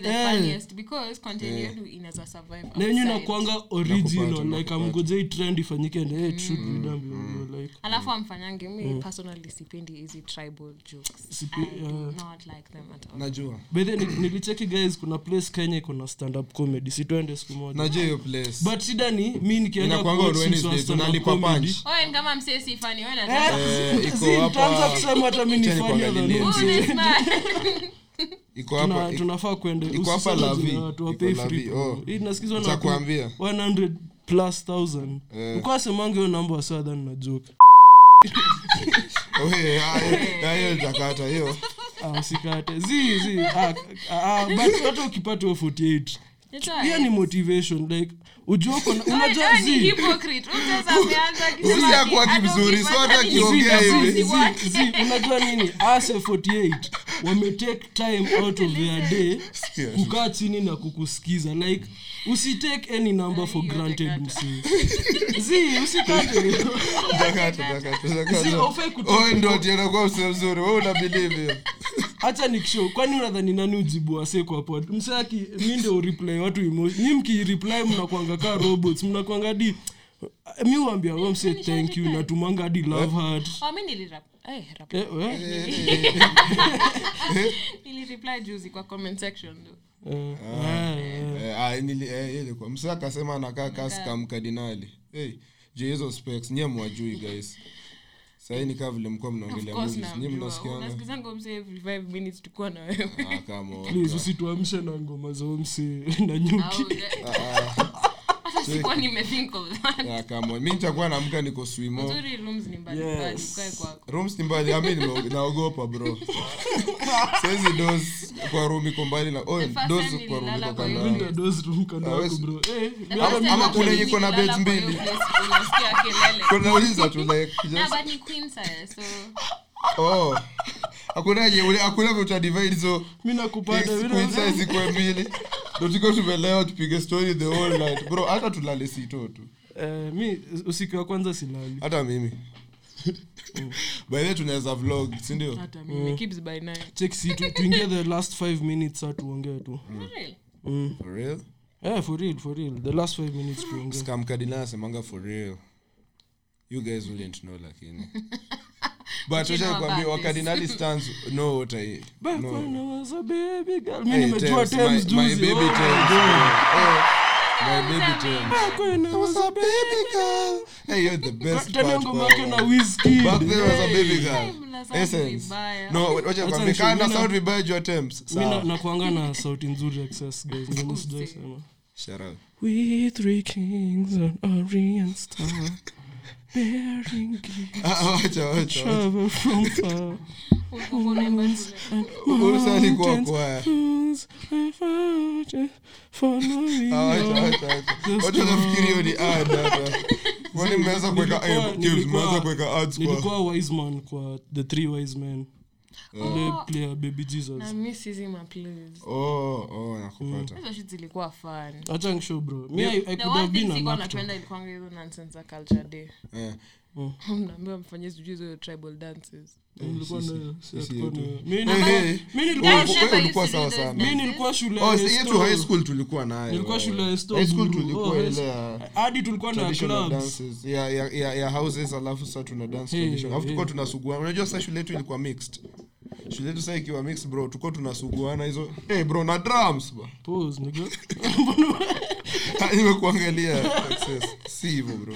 Speaker 3: The
Speaker 4: eh.
Speaker 3: funniest because content yetu inaweza survive
Speaker 4: na yenyewe
Speaker 3: outside.
Speaker 4: original like amgojei trend ifanyike and hey, it should be done bro, like
Speaker 3: alafu amfanyange mi personally sipendi hizi tribal jokes.
Speaker 4: Sipi-
Speaker 3: I do
Speaker 4: yeah.
Speaker 3: not like them at all.
Speaker 2: Najua.
Speaker 4: By the way, ni- nilicheki guys kuna place kenya iko na stand up comedy situende siku moja.
Speaker 2: Najua hiyo place.
Speaker 4: But shida ni mi nikienda
Speaker 2: Inakuanga
Speaker 4: kuwatch
Speaker 2: on
Speaker 4: mtu wa
Speaker 2: Wednesday,
Speaker 4: stand-up
Speaker 2: tunalipa
Speaker 4: comedy,
Speaker 2: punch.
Speaker 3: Oye, ni kama msee si funny, wewe
Speaker 4: Eh,
Speaker 2: Eh,
Speaker 4: kusema hata mi ni Tuna- tunafaa kwende
Speaker 2: iko hapa
Speaker 4: usiseme
Speaker 2: Lavi.
Speaker 4: jina watu,
Speaker 2: Iko
Speaker 4: wapei
Speaker 2: Lavi,
Speaker 4: free promo.
Speaker 2: oh.
Speaker 4: Hii nasikizwa na watu
Speaker 2: Nitakwambia.
Speaker 4: 100 plus thousand ukuwa hiyo namba wasaa than na joke
Speaker 2: Oye, hayo- hayo nitakata hiyo
Speaker 4: Ah, usikate zi zi ah, ah, but hata ukipata hiyo 48
Speaker 3: It's
Speaker 4: hiyo ni motivation like ujua uko na-
Speaker 3: Oye,
Speaker 4: unajua
Speaker 2: so hata akiongea
Speaker 4: nini? Ase 48 wametake time out of their day kukaa chini na kukusikiza. Like usitake any number for granted zi
Speaker 2: msee mzuri. We
Speaker 4: hacha nikishow kwani unadhani nani ujibu wase kwa pod? Msaki mi ndio ureply watu emo nyi mkireply mnakwanga ka robots mnakwanga di mi uambia we mse thank you natumanga hadi love heart.
Speaker 3: Oh, mi nilirap- eh,
Speaker 4: Eh, eh,
Speaker 3: nilireply juzi kwa comment section tu.
Speaker 4: eh, eh,
Speaker 2: Eh, ah, nili- eh, ile kwa- msee akasema anakaa kaska mkardinali hey, juu hizo specs nyie mwajui guys. Sahii ni kaa vile mkuwa
Speaker 3: Of
Speaker 2: mnaongelea
Speaker 3: course
Speaker 2: movies. Nyie
Speaker 3: namjua.
Speaker 2: mnasikianga.
Speaker 3: Unasikizanga msee every five minutes tukuwa na wewe.
Speaker 2: Ah, come on.
Speaker 4: please usituamshe na ngoma za mse na nyuki.
Speaker 3: Au, hata sikuwa nimethink of that.
Speaker 2: Ah, come on. mi nitakuwa naamka niko swimo
Speaker 3: Uzuri rooms ni mbali
Speaker 4: Yes.
Speaker 3: mbali, ukae kwako.
Speaker 2: rooms ni mbali ami naogopa bro saizi dos kwa room iko mbali na oh, dos kwa room iko kando
Speaker 3: hiyo
Speaker 2: yangu.
Speaker 4: Winter room kando yako bro eh
Speaker 2: ama kuna iko na
Speaker 3: kwa hiyo
Speaker 2: mbili.
Speaker 3: unasikia kelele.
Speaker 2: tu like
Speaker 3: Na,
Speaker 2: just,
Speaker 3: but ni queen size, so
Speaker 2: oh hakuna hakuna
Speaker 4: nakupata
Speaker 2: size ikuwe mbili ndo tuko tumelewa tupige story the whole night? Bro hata tulale sito tu
Speaker 4: uh, mi usiku wa kwanza silali.
Speaker 2: Hata mimi. By the tunaweza vlog sindio
Speaker 3: hata mimi. Kibs by nine.
Speaker 4: check si tu- tuingie the last 5 minutes sa tuongee tu. Mm.
Speaker 2: for real?
Speaker 4: Eh for real for real. The last 5 minutes tuongee.
Speaker 2: Scam kadina asemanga for real. You guys wouldn't know lakini but
Speaker 3: You
Speaker 2: wacha nikwambie,
Speaker 3: about
Speaker 2: wakardinali stands know what I
Speaker 4: Back
Speaker 2: know.
Speaker 4: when I was a baby girl. Mi
Speaker 2: Hey,
Speaker 4: nimejua
Speaker 2: Thames,
Speaker 4: Thames
Speaker 2: my- my
Speaker 4: juzi.
Speaker 2: baby Thames.
Speaker 4: God.
Speaker 2: My baby Thames.
Speaker 4: Back when I was a baby girl.
Speaker 2: Hey, you're the best
Speaker 4: Tena
Speaker 2: part,
Speaker 4: ngoma
Speaker 2: bro.
Speaker 4: yake na Wizkid.
Speaker 2: Back then was a baby
Speaker 3: Hey,
Speaker 2: girl.
Speaker 3: mna sound
Speaker 2: Essence.
Speaker 3: vibaya.
Speaker 2: No, wacha nikwambie,
Speaker 4: nishughuli
Speaker 2: kaa na vibaya juu
Speaker 4: sauti nzuri excess guys Ndio sijaisema.
Speaker 2: Shout out.
Speaker 4: We three kings on Orient star bearing
Speaker 2: wacha, wacha.
Speaker 4: travel wise man kwa the three wise men ule player baby jesus.
Speaker 3: Na mi sizi maplays
Speaker 2: oh oh nakupata.
Speaker 3: Hizo shit zilikuwa fun.
Speaker 4: Acha bro. Me I, I could have been an actor.
Speaker 3: napenda hizo nonsense za culture day.
Speaker 2: Eh.
Speaker 3: Mnaambiwa mfanye sijui hizo tribal dances.
Speaker 4: Nilikuwa
Speaker 2: Oh, tulikuwa nayo.
Speaker 4: Nilikuwa
Speaker 2: eh.
Speaker 4: shule ya Esto,
Speaker 2: high tulikuwa
Speaker 4: Oh, high
Speaker 2: ile ya
Speaker 4: hadi tulikuwa na
Speaker 2: traditional
Speaker 4: clubs.
Speaker 2: dances. Ya, ya, ya, ya houses alafu sasa tuna dance alafu tulikuwa tunasuguana unajua sa shule yetu ilikuwa mixed shule yetu saa ikiwa mix bro tuko tunasuguana hizo. Hey bro na drums ba
Speaker 4: Pause, nigga.
Speaker 2: nimekuangalia. Si hivyo bro.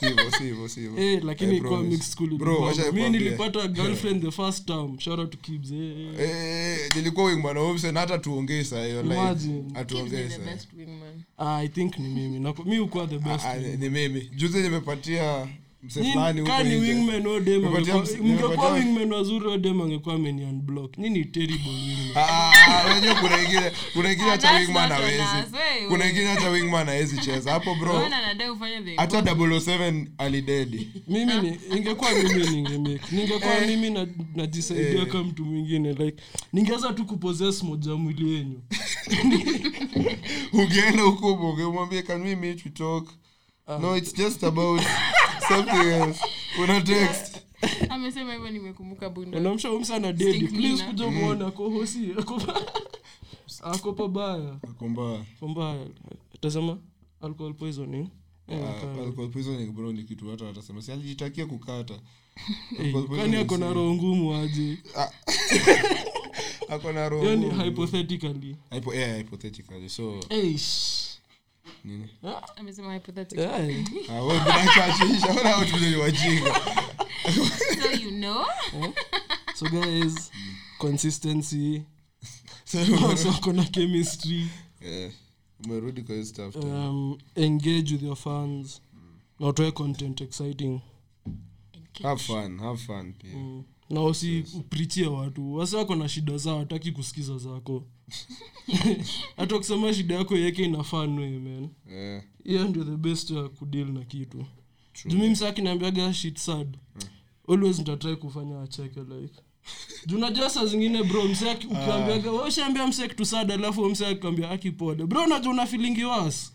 Speaker 2: Si hivyo si hivyo si hivyo
Speaker 4: Eh, lakini
Speaker 2: I promise.
Speaker 4: mixed school
Speaker 2: Bro,
Speaker 4: ilikuwa.
Speaker 2: wacha
Speaker 4: mi
Speaker 2: nikwambie.
Speaker 4: nilipata girlfriend the first time. Shout out to Kibbs, eh, eh.
Speaker 2: Eh, nilikuwa wingman wa Hobson, hata tuongee saa hiyo like
Speaker 3: Kids
Speaker 2: hatuongee
Speaker 3: is the
Speaker 2: saa
Speaker 3: best wingman.
Speaker 4: Ah, i think ni mimi. Nako- mi ukuwa the best
Speaker 2: Ah, ni mimi. Juzi nimepatia
Speaker 4: mngekuwa
Speaker 2: nimepatia-
Speaker 4: wazuri odem angekuwa ameni unblock ni ni terrible wingman
Speaker 2: unajua kuna ingine kuna ingine hata wingman
Speaker 3: not on
Speaker 2: hawezi.
Speaker 3: us, wey,
Speaker 2: kuna ingine hata wingman hawezi cheza. Hapo bro.
Speaker 3: Wewe anadai ufanye the
Speaker 2: hata 007 alidedi.
Speaker 4: Mimi ni ingekuwa mimi ningemake. Ningekuwa mimi najisaidia kama mtu mwingine like ningeweza tu kuposes moja mwili yenyu.
Speaker 2: Ungeenda huko ungemwambia can we meet? We talk. No it's just about something else una text.
Speaker 3: Amesema hivyo nimekumbuka
Speaker 4: umsana dedi please kuja muone ako pabaya.
Speaker 2: Akomba
Speaker 4: pambaya tasema alcohol poisoning. Eh, aka-
Speaker 2: alcohol poisoning bro ni kitu watu watasema si alijitakia kukata. Alcohol
Speaker 4: kwani
Speaker 2: poisoning
Speaker 4: ako na roho ngumu aje?
Speaker 2: Ako na roho
Speaker 4: yani hypothetically.
Speaker 2: Hypo- yeah, hypothetically so
Speaker 4: Eish.
Speaker 2: Nini?
Speaker 3: Amesema
Speaker 2: Ah, wajinga.
Speaker 3: So you know?
Speaker 4: So guys consistency.
Speaker 2: So,
Speaker 4: kuna chemistry.
Speaker 2: Eh, umerudi kwa stuff
Speaker 4: um, engage with your fans. Na utoe content exciting.
Speaker 2: Have fun have fun pia.
Speaker 4: Mm. Na usi uprichie watu. Wasi wako na shida zao hataki kusikiza zako. Hata ukisema shida yako yeke inafanwe man. Hiyo yeah. ndio the best ya kudeal na kitu. Jumi msaki naambiaga shit sad always nitatrai kufanya acheke like. Junajua saa zingine bro mse ukiambiaga uh, ushaambia mse kitu sad alafu mse akikwambia akipode bro najua una filingi worse.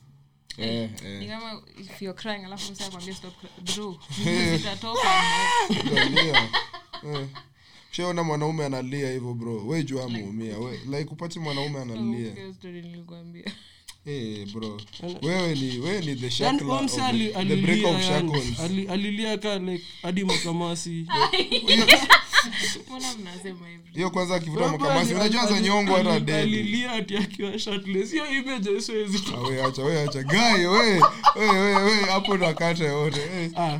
Speaker 2: Eh
Speaker 3: ni
Speaker 2: eh
Speaker 3: kama if you're crying alafu msa akwambia stop bro zitatoka
Speaker 2: Unalia. Eh. shaona mwanaume analia hivyo bro. We jua ameumia. We like upati mwanaume analia.
Speaker 3: story nilikwambia
Speaker 2: Eh, bro. Wewe ni wewe ni the
Speaker 4: yani
Speaker 2: of the, the
Speaker 4: alilia
Speaker 2: of shackles.
Speaker 4: alilia ka like hadi makamasi.
Speaker 3: Mbona mnasema hivi
Speaker 2: hiyo kwanza akivuta makamasi. unajua za nyongo hata
Speaker 4: ali- ati akiwa shirtless. Hiyo image siwezi
Speaker 2: acha we acha. Guy we we we we hapo ndo yote. Eh.
Speaker 4: ah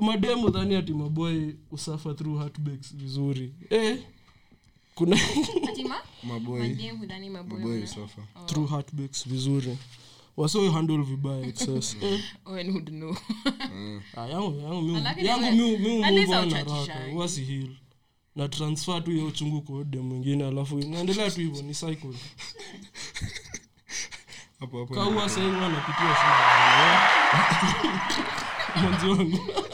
Speaker 4: Mademu dhani ati maboy usafa through heartbreaks vizuri. Eh kuna
Speaker 3: hudhani wana-
Speaker 4: through heartbreaks vizuri. Waso handle vibaya excess eh.
Speaker 3: Owen would know.
Speaker 4: Ah, yangu yangu mi
Speaker 3: Lakini
Speaker 4: yangu
Speaker 3: we-
Speaker 4: mi mi
Speaker 3: at least
Speaker 4: move on
Speaker 3: hauchachishangi.
Speaker 4: haraka. huwa si heal. Na transfer tu hiyo uchungu kwa dem mwingine alafu naendelea tu hivyo ni cycle.
Speaker 2: Hapo hapo
Speaker 4: ka huwa napitia shida. Wangu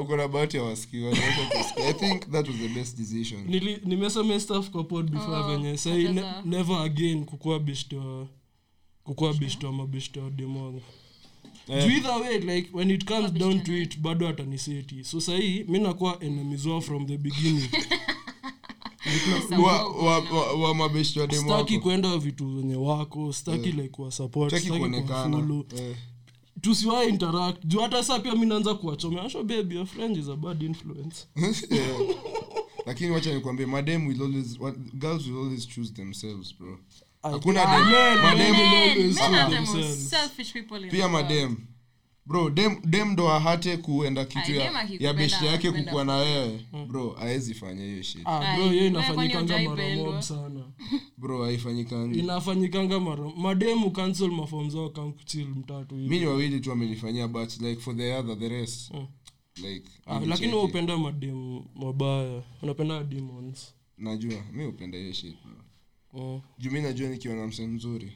Speaker 2: uko na bahati ya wasikii wanaweza kusikia. I think that was the best decision.
Speaker 4: Nili- nimesema stuff kwa pod before
Speaker 3: Oh,
Speaker 4: venye. Sahii ne, never again kukuwa wa kukuwa best wa mabest wa dem
Speaker 2: Eh.
Speaker 4: Juu either way like when it comes down to it bado ataniseti so sahii mi nakuwa enemies wao from the beginning
Speaker 2: wako.
Speaker 4: kwenda vitu venye wako staki like
Speaker 2: eh.
Speaker 4: tusiwa interact. Juu hata saa pia mi naanza kuwachomea. Baby your friend is a bad influence.
Speaker 2: Yeah. lakini wacha nikwambie madem will always girls will always choose themselves bro. Hakuna
Speaker 4: Ah,
Speaker 3: in
Speaker 2: pia madem bro dem, dem ndo ahate kuenda kitu ya, ya beshte yake
Speaker 3: kukua
Speaker 2: kukuwa na wewe bro awezi fanya hiyo shit.
Speaker 4: Ah, bro hiyo inafanyikanga
Speaker 3: kwani
Speaker 4: mara mob sana.
Speaker 2: Bro haifanyikangi
Speaker 4: inafanyikanga mara mademu cancel mafom zao kamkuchil mtatu
Speaker 2: mi ni wawili tu amenifanyia but like for the other the rest
Speaker 4: Mm.
Speaker 2: like
Speaker 4: ah, lakini upenda mademu mabaya. Unapenda demons.
Speaker 2: Najua mi upenda hiyo shit bro.
Speaker 4: oh.
Speaker 2: juu mi najua nikiwa na mse mzuri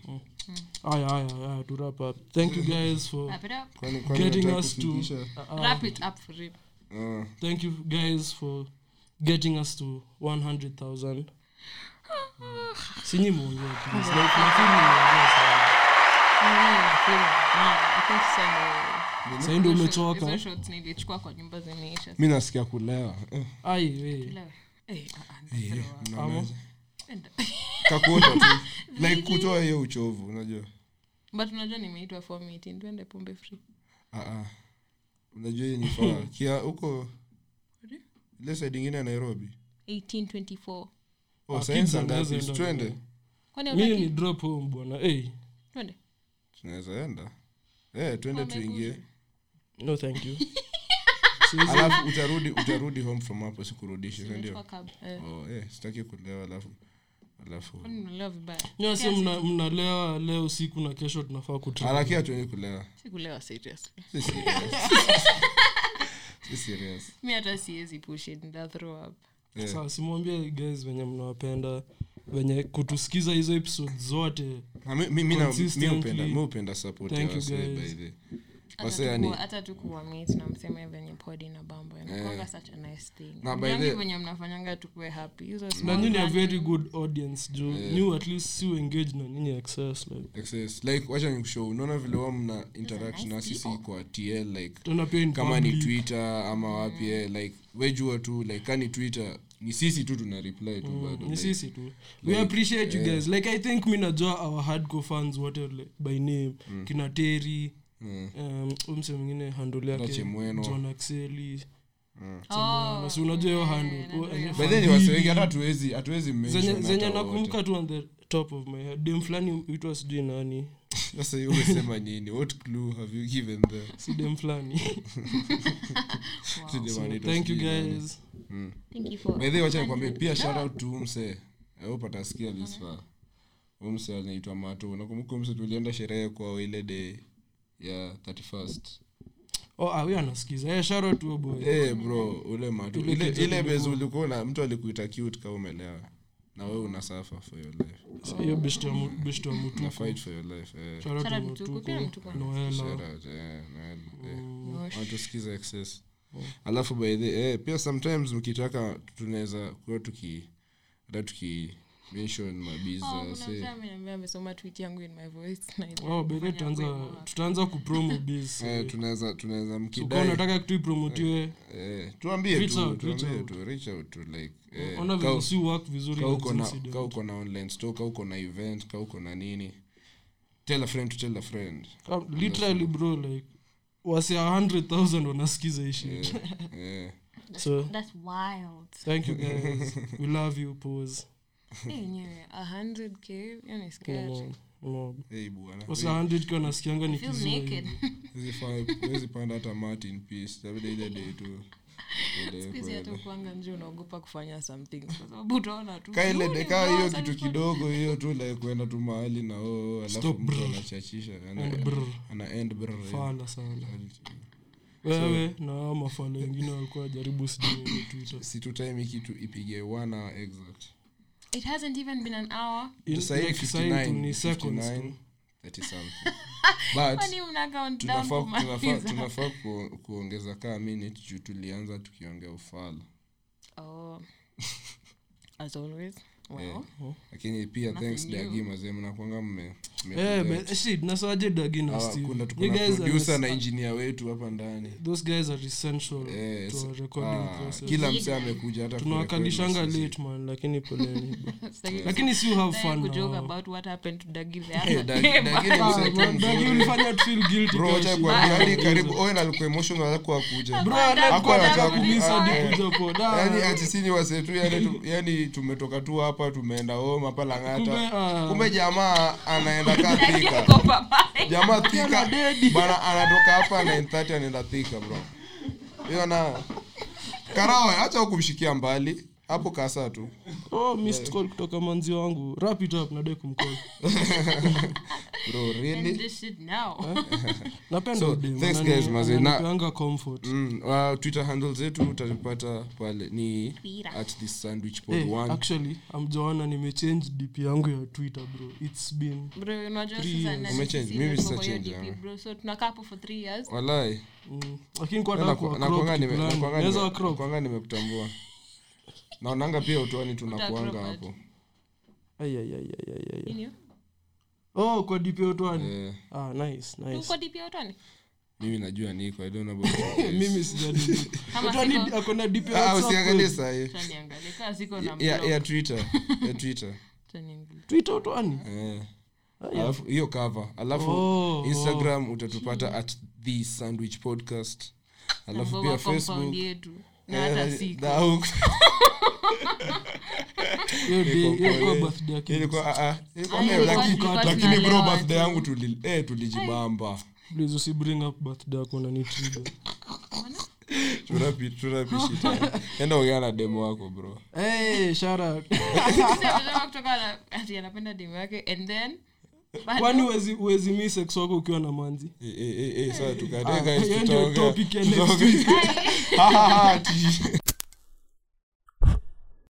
Speaker 4: aya aya aya to wrap up thank you guys for
Speaker 2: kwani kwani
Speaker 4: getting us to uh,
Speaker 3: Wrap it up for real.
Speaker 2: Uh.
Speaker 4: thank you guys for getting us to 100000 sinyi muongea please. Like nafeel nimeongea sana
Speaker 3: I think sasa
Speaker 4: sasa ndio
Speaker 3: hizo
Speaker 4: umechoka.
Speaker 3: Hizo shots nilichukua kwa nyumba zimeisha.
Speaker 2: mi nasikia kulewa Kakuota tu. Like kutoa hiyo uchovu unajua.
Speaker 3: But unajua nimeitwa for meeting twende pombe free.
Speaker 2: Ah, ah. unajua hiyo ni faa kia huko ile side ingine ya nairobi?
Speaker 3: 1824
Speaker 2: oh,
Speaker 4: Ah,
Speaker 2: arts,
Speaker 4: enda
Speaker 2: twende.
Speaker 4: bwana.
Speaker 3: kwani
Speaker 4: mi
Speaker 3: hutaki?
Speaker 4: ni drop home bwana. Hey.
Speaker 3: twende.
Speaker 2: Tunaweza enda. Eh twende tuingie.
Speaker 4: no thank you.
Speaker 2: Alafu utarudi utarudi home from hapo sikurudishe sindio.
Speaker 3: Eh,
Speaker 2: oh, eh, sitaki kulewa alafu
Speaker 4: nyasi mnalewa leo usiku na kesho tunafaa kutra
Speaker 2: harakia tueni kulewa?
Speaker 3: Mi hata siwezi
Speaker 4: saa simwambie guys venye mnawapenda venye kutusikiza hizo episode zote
Speaker 2: mi- mi- mi mi upenda mi upenda support ya wasee by the
Speaker 3: Hata tu
Speaker 2: yani
Speaker 3: kuwa- hata tu kuwa meet na mseme venye podi na bambo inakwanga such a nice thing.
Speaker 2: Na by
Speaker 3: Mjangi
Speaker 2: the-
Speaker 3: venye mnafanyanga tukue happy hizo
Speaker 4: na
Speaker 3: small
Speaker 4: nyinyi a very good audience juu new at least si engage na nyinyi excess like.
Speaker 2: Excess like wacha nikushow unaona vile wa mna interact na sisi kwa tl like
Speaker 4: tena pia in
Speaker 2: kama ni
Speaker 4: public.
Speaker 2: twitter ama wapi eh, like wejua tu like kani twitter ni sisi tu tuna reply tu bado
Speaker 4: ni
Speaker 2: like,
Speaker 4: sisi tu. We appreciate you guys. Like i think mi najua our hardcore fans wote like, by name. Kina teri
Speaker 2: mm,
Speaker 4: um, umse mwingine handle yake axeli si unajua hiyo handle?
Speaker 3: najua
Speaker 4: Oh,
Speaker 3: hiyo.
Speaker 4: eh, nakumbuka tu on the top of my head. Dem fulani uitwa sijui nani.
Speaker 2: Sasa hiyo umesema nini? What clue have you given there
Speaker 4: si dem fulani.
Speaker 2: Si
Speaker 4: so,
Speaker 2: jamani, it was
Speaker 4: thank you
Speaker 2: sijui nani.
Speaker 3: Thank you for-
Speaker 2: by the way wacha nikwambie pia shout out to umse i hope this far. Umse anaitwa mato nakumbuka umse tulienda sherehe kwa ile day ya 31st
Speaker 4: oh ah, anasikiza. Eh shout out to your boy.
Speaker 2: Eh bro ule mato
Speaker 4: Ile
Speaker 2: base ulikuwa na mtu alikuita cute kama umelewa. Na wewe una suffer for your life.
Speaker 4: So, hiyo best
Speaker 2: fight for your life eh.
Speaker 3: pia
Speaker 4: noela
Speaker 2: excess. Alafu by the eh, pia sometimes mkitaka tunaweza kuwa tuki hata tuki
Speaker 3: Oh, ameniambia amesoma tweet yangu in my voice
Speaker 4: oh tutaanza
Speaker 3: kwema.
Speaker 4: tutaanza kupromo biz
Speaker 2: eh, tunaweza tunaweza
Speaker 4: so kama
Speaker 2: mkidai
Speaker 4: unataka kitu ipromotiwe
Speaker 2: eh, tuambie
Speaker 4: Reach
Speaker 2: tu
Speaker 4: out, reach
Speaker 2: tuambie
Speaker 4: out.
Speaker 2: tu reach out to like eh,
Speaker 4: ona
Speaker 2: ka-
Speaker 4: vile si work vizuri
Speaker 2: ka
Speaker 4: na
Speaker 2: uko na
Speaker 4: incident.
Speaker 2: ka uko na online store ka na event kauko na nini tell a friend to tell a friend
Speaker 4: Ka- literally bro like wasi 100000 wanasikiza ishi yeah,
Speaker 2: yeah.
Speaker 4: so
Speaker 3: That's wild.
Speaker 4: thank you guys we love you pose
Speaker 3: Eh, yenyewe, 100k, hiyo ni scary.
Speaker 4: no, no.
Speaker 2: hey bwana.
Speaker 4: Wasi 100 kwa nasikianga
Speaker 2: panda hata peace. Tabida ile day tu Ile
Speaker 3: Siku hizi hata
Speaker 2: kwenda.
Speaker 3: kuanga nje unaogopa kufanya something. Kwa sababu utaona tu.
Speaker 2: Ka ile
Speaker 3: "Huyu ni
Speaker 2: deka hiyo kitu kidogo hiyo tu like kwenda tu mahali na oo alafu mtu anachachisha ana-
Speaker 4: And brr.
Speaker 2: ana end
Speaker 4: fala sana. Wewe na mafala wengine walikuwa jaribu sijui
Speaker 2: kitu ipige one hour exact
Speaker 3: It hasn't even been an hour.
Speaker 4: In-
Speaker 2: Sasa hii
Speaker 4: like sahi tu
Speaker 2: 59,
Speaker 4: ni seconds
Speaker 2: 59,
Speaker 4: tu
Speaker 2: 30 something. but
Speaker 3: Kwani mna count down
Speaker 2: tunafaa tunafaa
Speaker 3: kumaliza?
Speaker 2: ku, kuongeza kaa minute juu tulianza tukiongea ufala
Speaker 3: Oh. As always. Well,
Speaker 2: lakini pia thanks dagi mazee mnakwanga mme
Speaker 4: Eh, dagi na
Speaker 2: Hawa,
Speaker 4: Steve?
Speaker 2: kuna
Speaker 4: You
Speaker 2: tuko na
Speaker 4: guys are
Speaker 2: producer na
Speaker 4: es-
Speaker 2: engineer wetu hapa ndani
Speaker 4: those guys are essential
Speaker 2: yes.
Speaker 4: to recording
Speaker 2: ah,
Speaker 4: process
Speaker 2: kila mse amekuja hata
Speaker 4: tunawakalishanga late man lakini poleni lakini si have fun now.
Speaker 3: about what happened to Dagi the
Speaker 2: Eh, Dagi-
Speaker 4: ulifanya tu feel guilty
Speaker 2: Bro,
Speaker 4: kwa shit.
Speaker 2: kuambia, hadi karibu owen alikuwa emotional hakuwa kuja
Speaker 4: Bro,
Speaker 2: Hakuwa anataka
Speaker 4: kumisa
Speaker 2: ah,
Speaker 4: hadi
Speaker 2: eh.
Speaker 4: kuja. Ah,
Speaker 2: yani ati sini wase yani, yani tumetoka tu hapa hapa tumeenda home hapa
Speaker 4: Kumbe,
Speaker 2: langata
Speaker 4: ah.
Speaker 2: kumbe jamaa anaenda kaa thika. jamaa thika. Bana anatoka hapa 930 anaenda thika bro. Hiyo na karawe acha kumshikia mbali hapo kasa tu.
Speaker 4: Oh, missed call kutoka manzi wangu. Wrap it up nadai kumcall.
Speaker 2: Bro really?
Speaker 3: This shit now.
Speaker 4: napenda
Speaker 2: So, thanks guys, mazee. Na-
Speaker 4: comfort.
Speaker 2: Mm, uh, twitter handle zetu utapata pale. Ni at this sandwich pod
Speaker 4: Hey,
Speaker 2: one.
Speaker 4: actually amjoana nimechange dp yangu ya twitter bro. Its been
Speaker 3: Bro, unajua sasa
Speaker 2: Umechange? Mimi change.
Speaker 3: So tunakaa hapo for years.
Speaker 4: lakini kwa
Speaker 2: nimekutambua naonanga pia utwani tunakuanga hapo.
Speaker 4: Ai, ai, ai, ai, ai, ai.
Speaker 3: Nini? Hiyo?
Speaker 4: oh kwa dp utwani
Speaker 2: yeah.
Speaker 4: ah nice nice.
Speaker 2: mimi najua niko
Speaker 4: mimi sijadi
Speaker 3: Kama
Speaker 4: otwani dp
Speaker 2: Ah, usiangalie
Speaker 4: kweli?
Speaker 2: sahii
Speaker 3: siko na
Speaker 2: ya twitter ya twitter.
Speaker 4: Twitter utwani
Speaker 2: Eh. alafu hiyo cover. Alafu
Speaker 4: Oh,
Speaker 2: instagram utatupata at the sandwich podcast. Alafu pia facebook.
Speaker 3: yetu. Na
Speaker 2: Eh,
Speaker 3: hata
Speaker 2: na- ah, ah, lakini- bro birthday yangu eh, tulijibamba.
Speaker 4: Please usibring up birthday yako na nitriga
Speaker 2: Turapi- ongea na demo wako bro.
Speaker 4: Hey shout out.
Speaker 3: Sisi amesema kutoka na- ati anapenda demu yake and then
Speaker 4: kwani uwezi uwezi mi sex wako ukiwa na manzi?
Speaker 2: Eh, eh, tutaongea-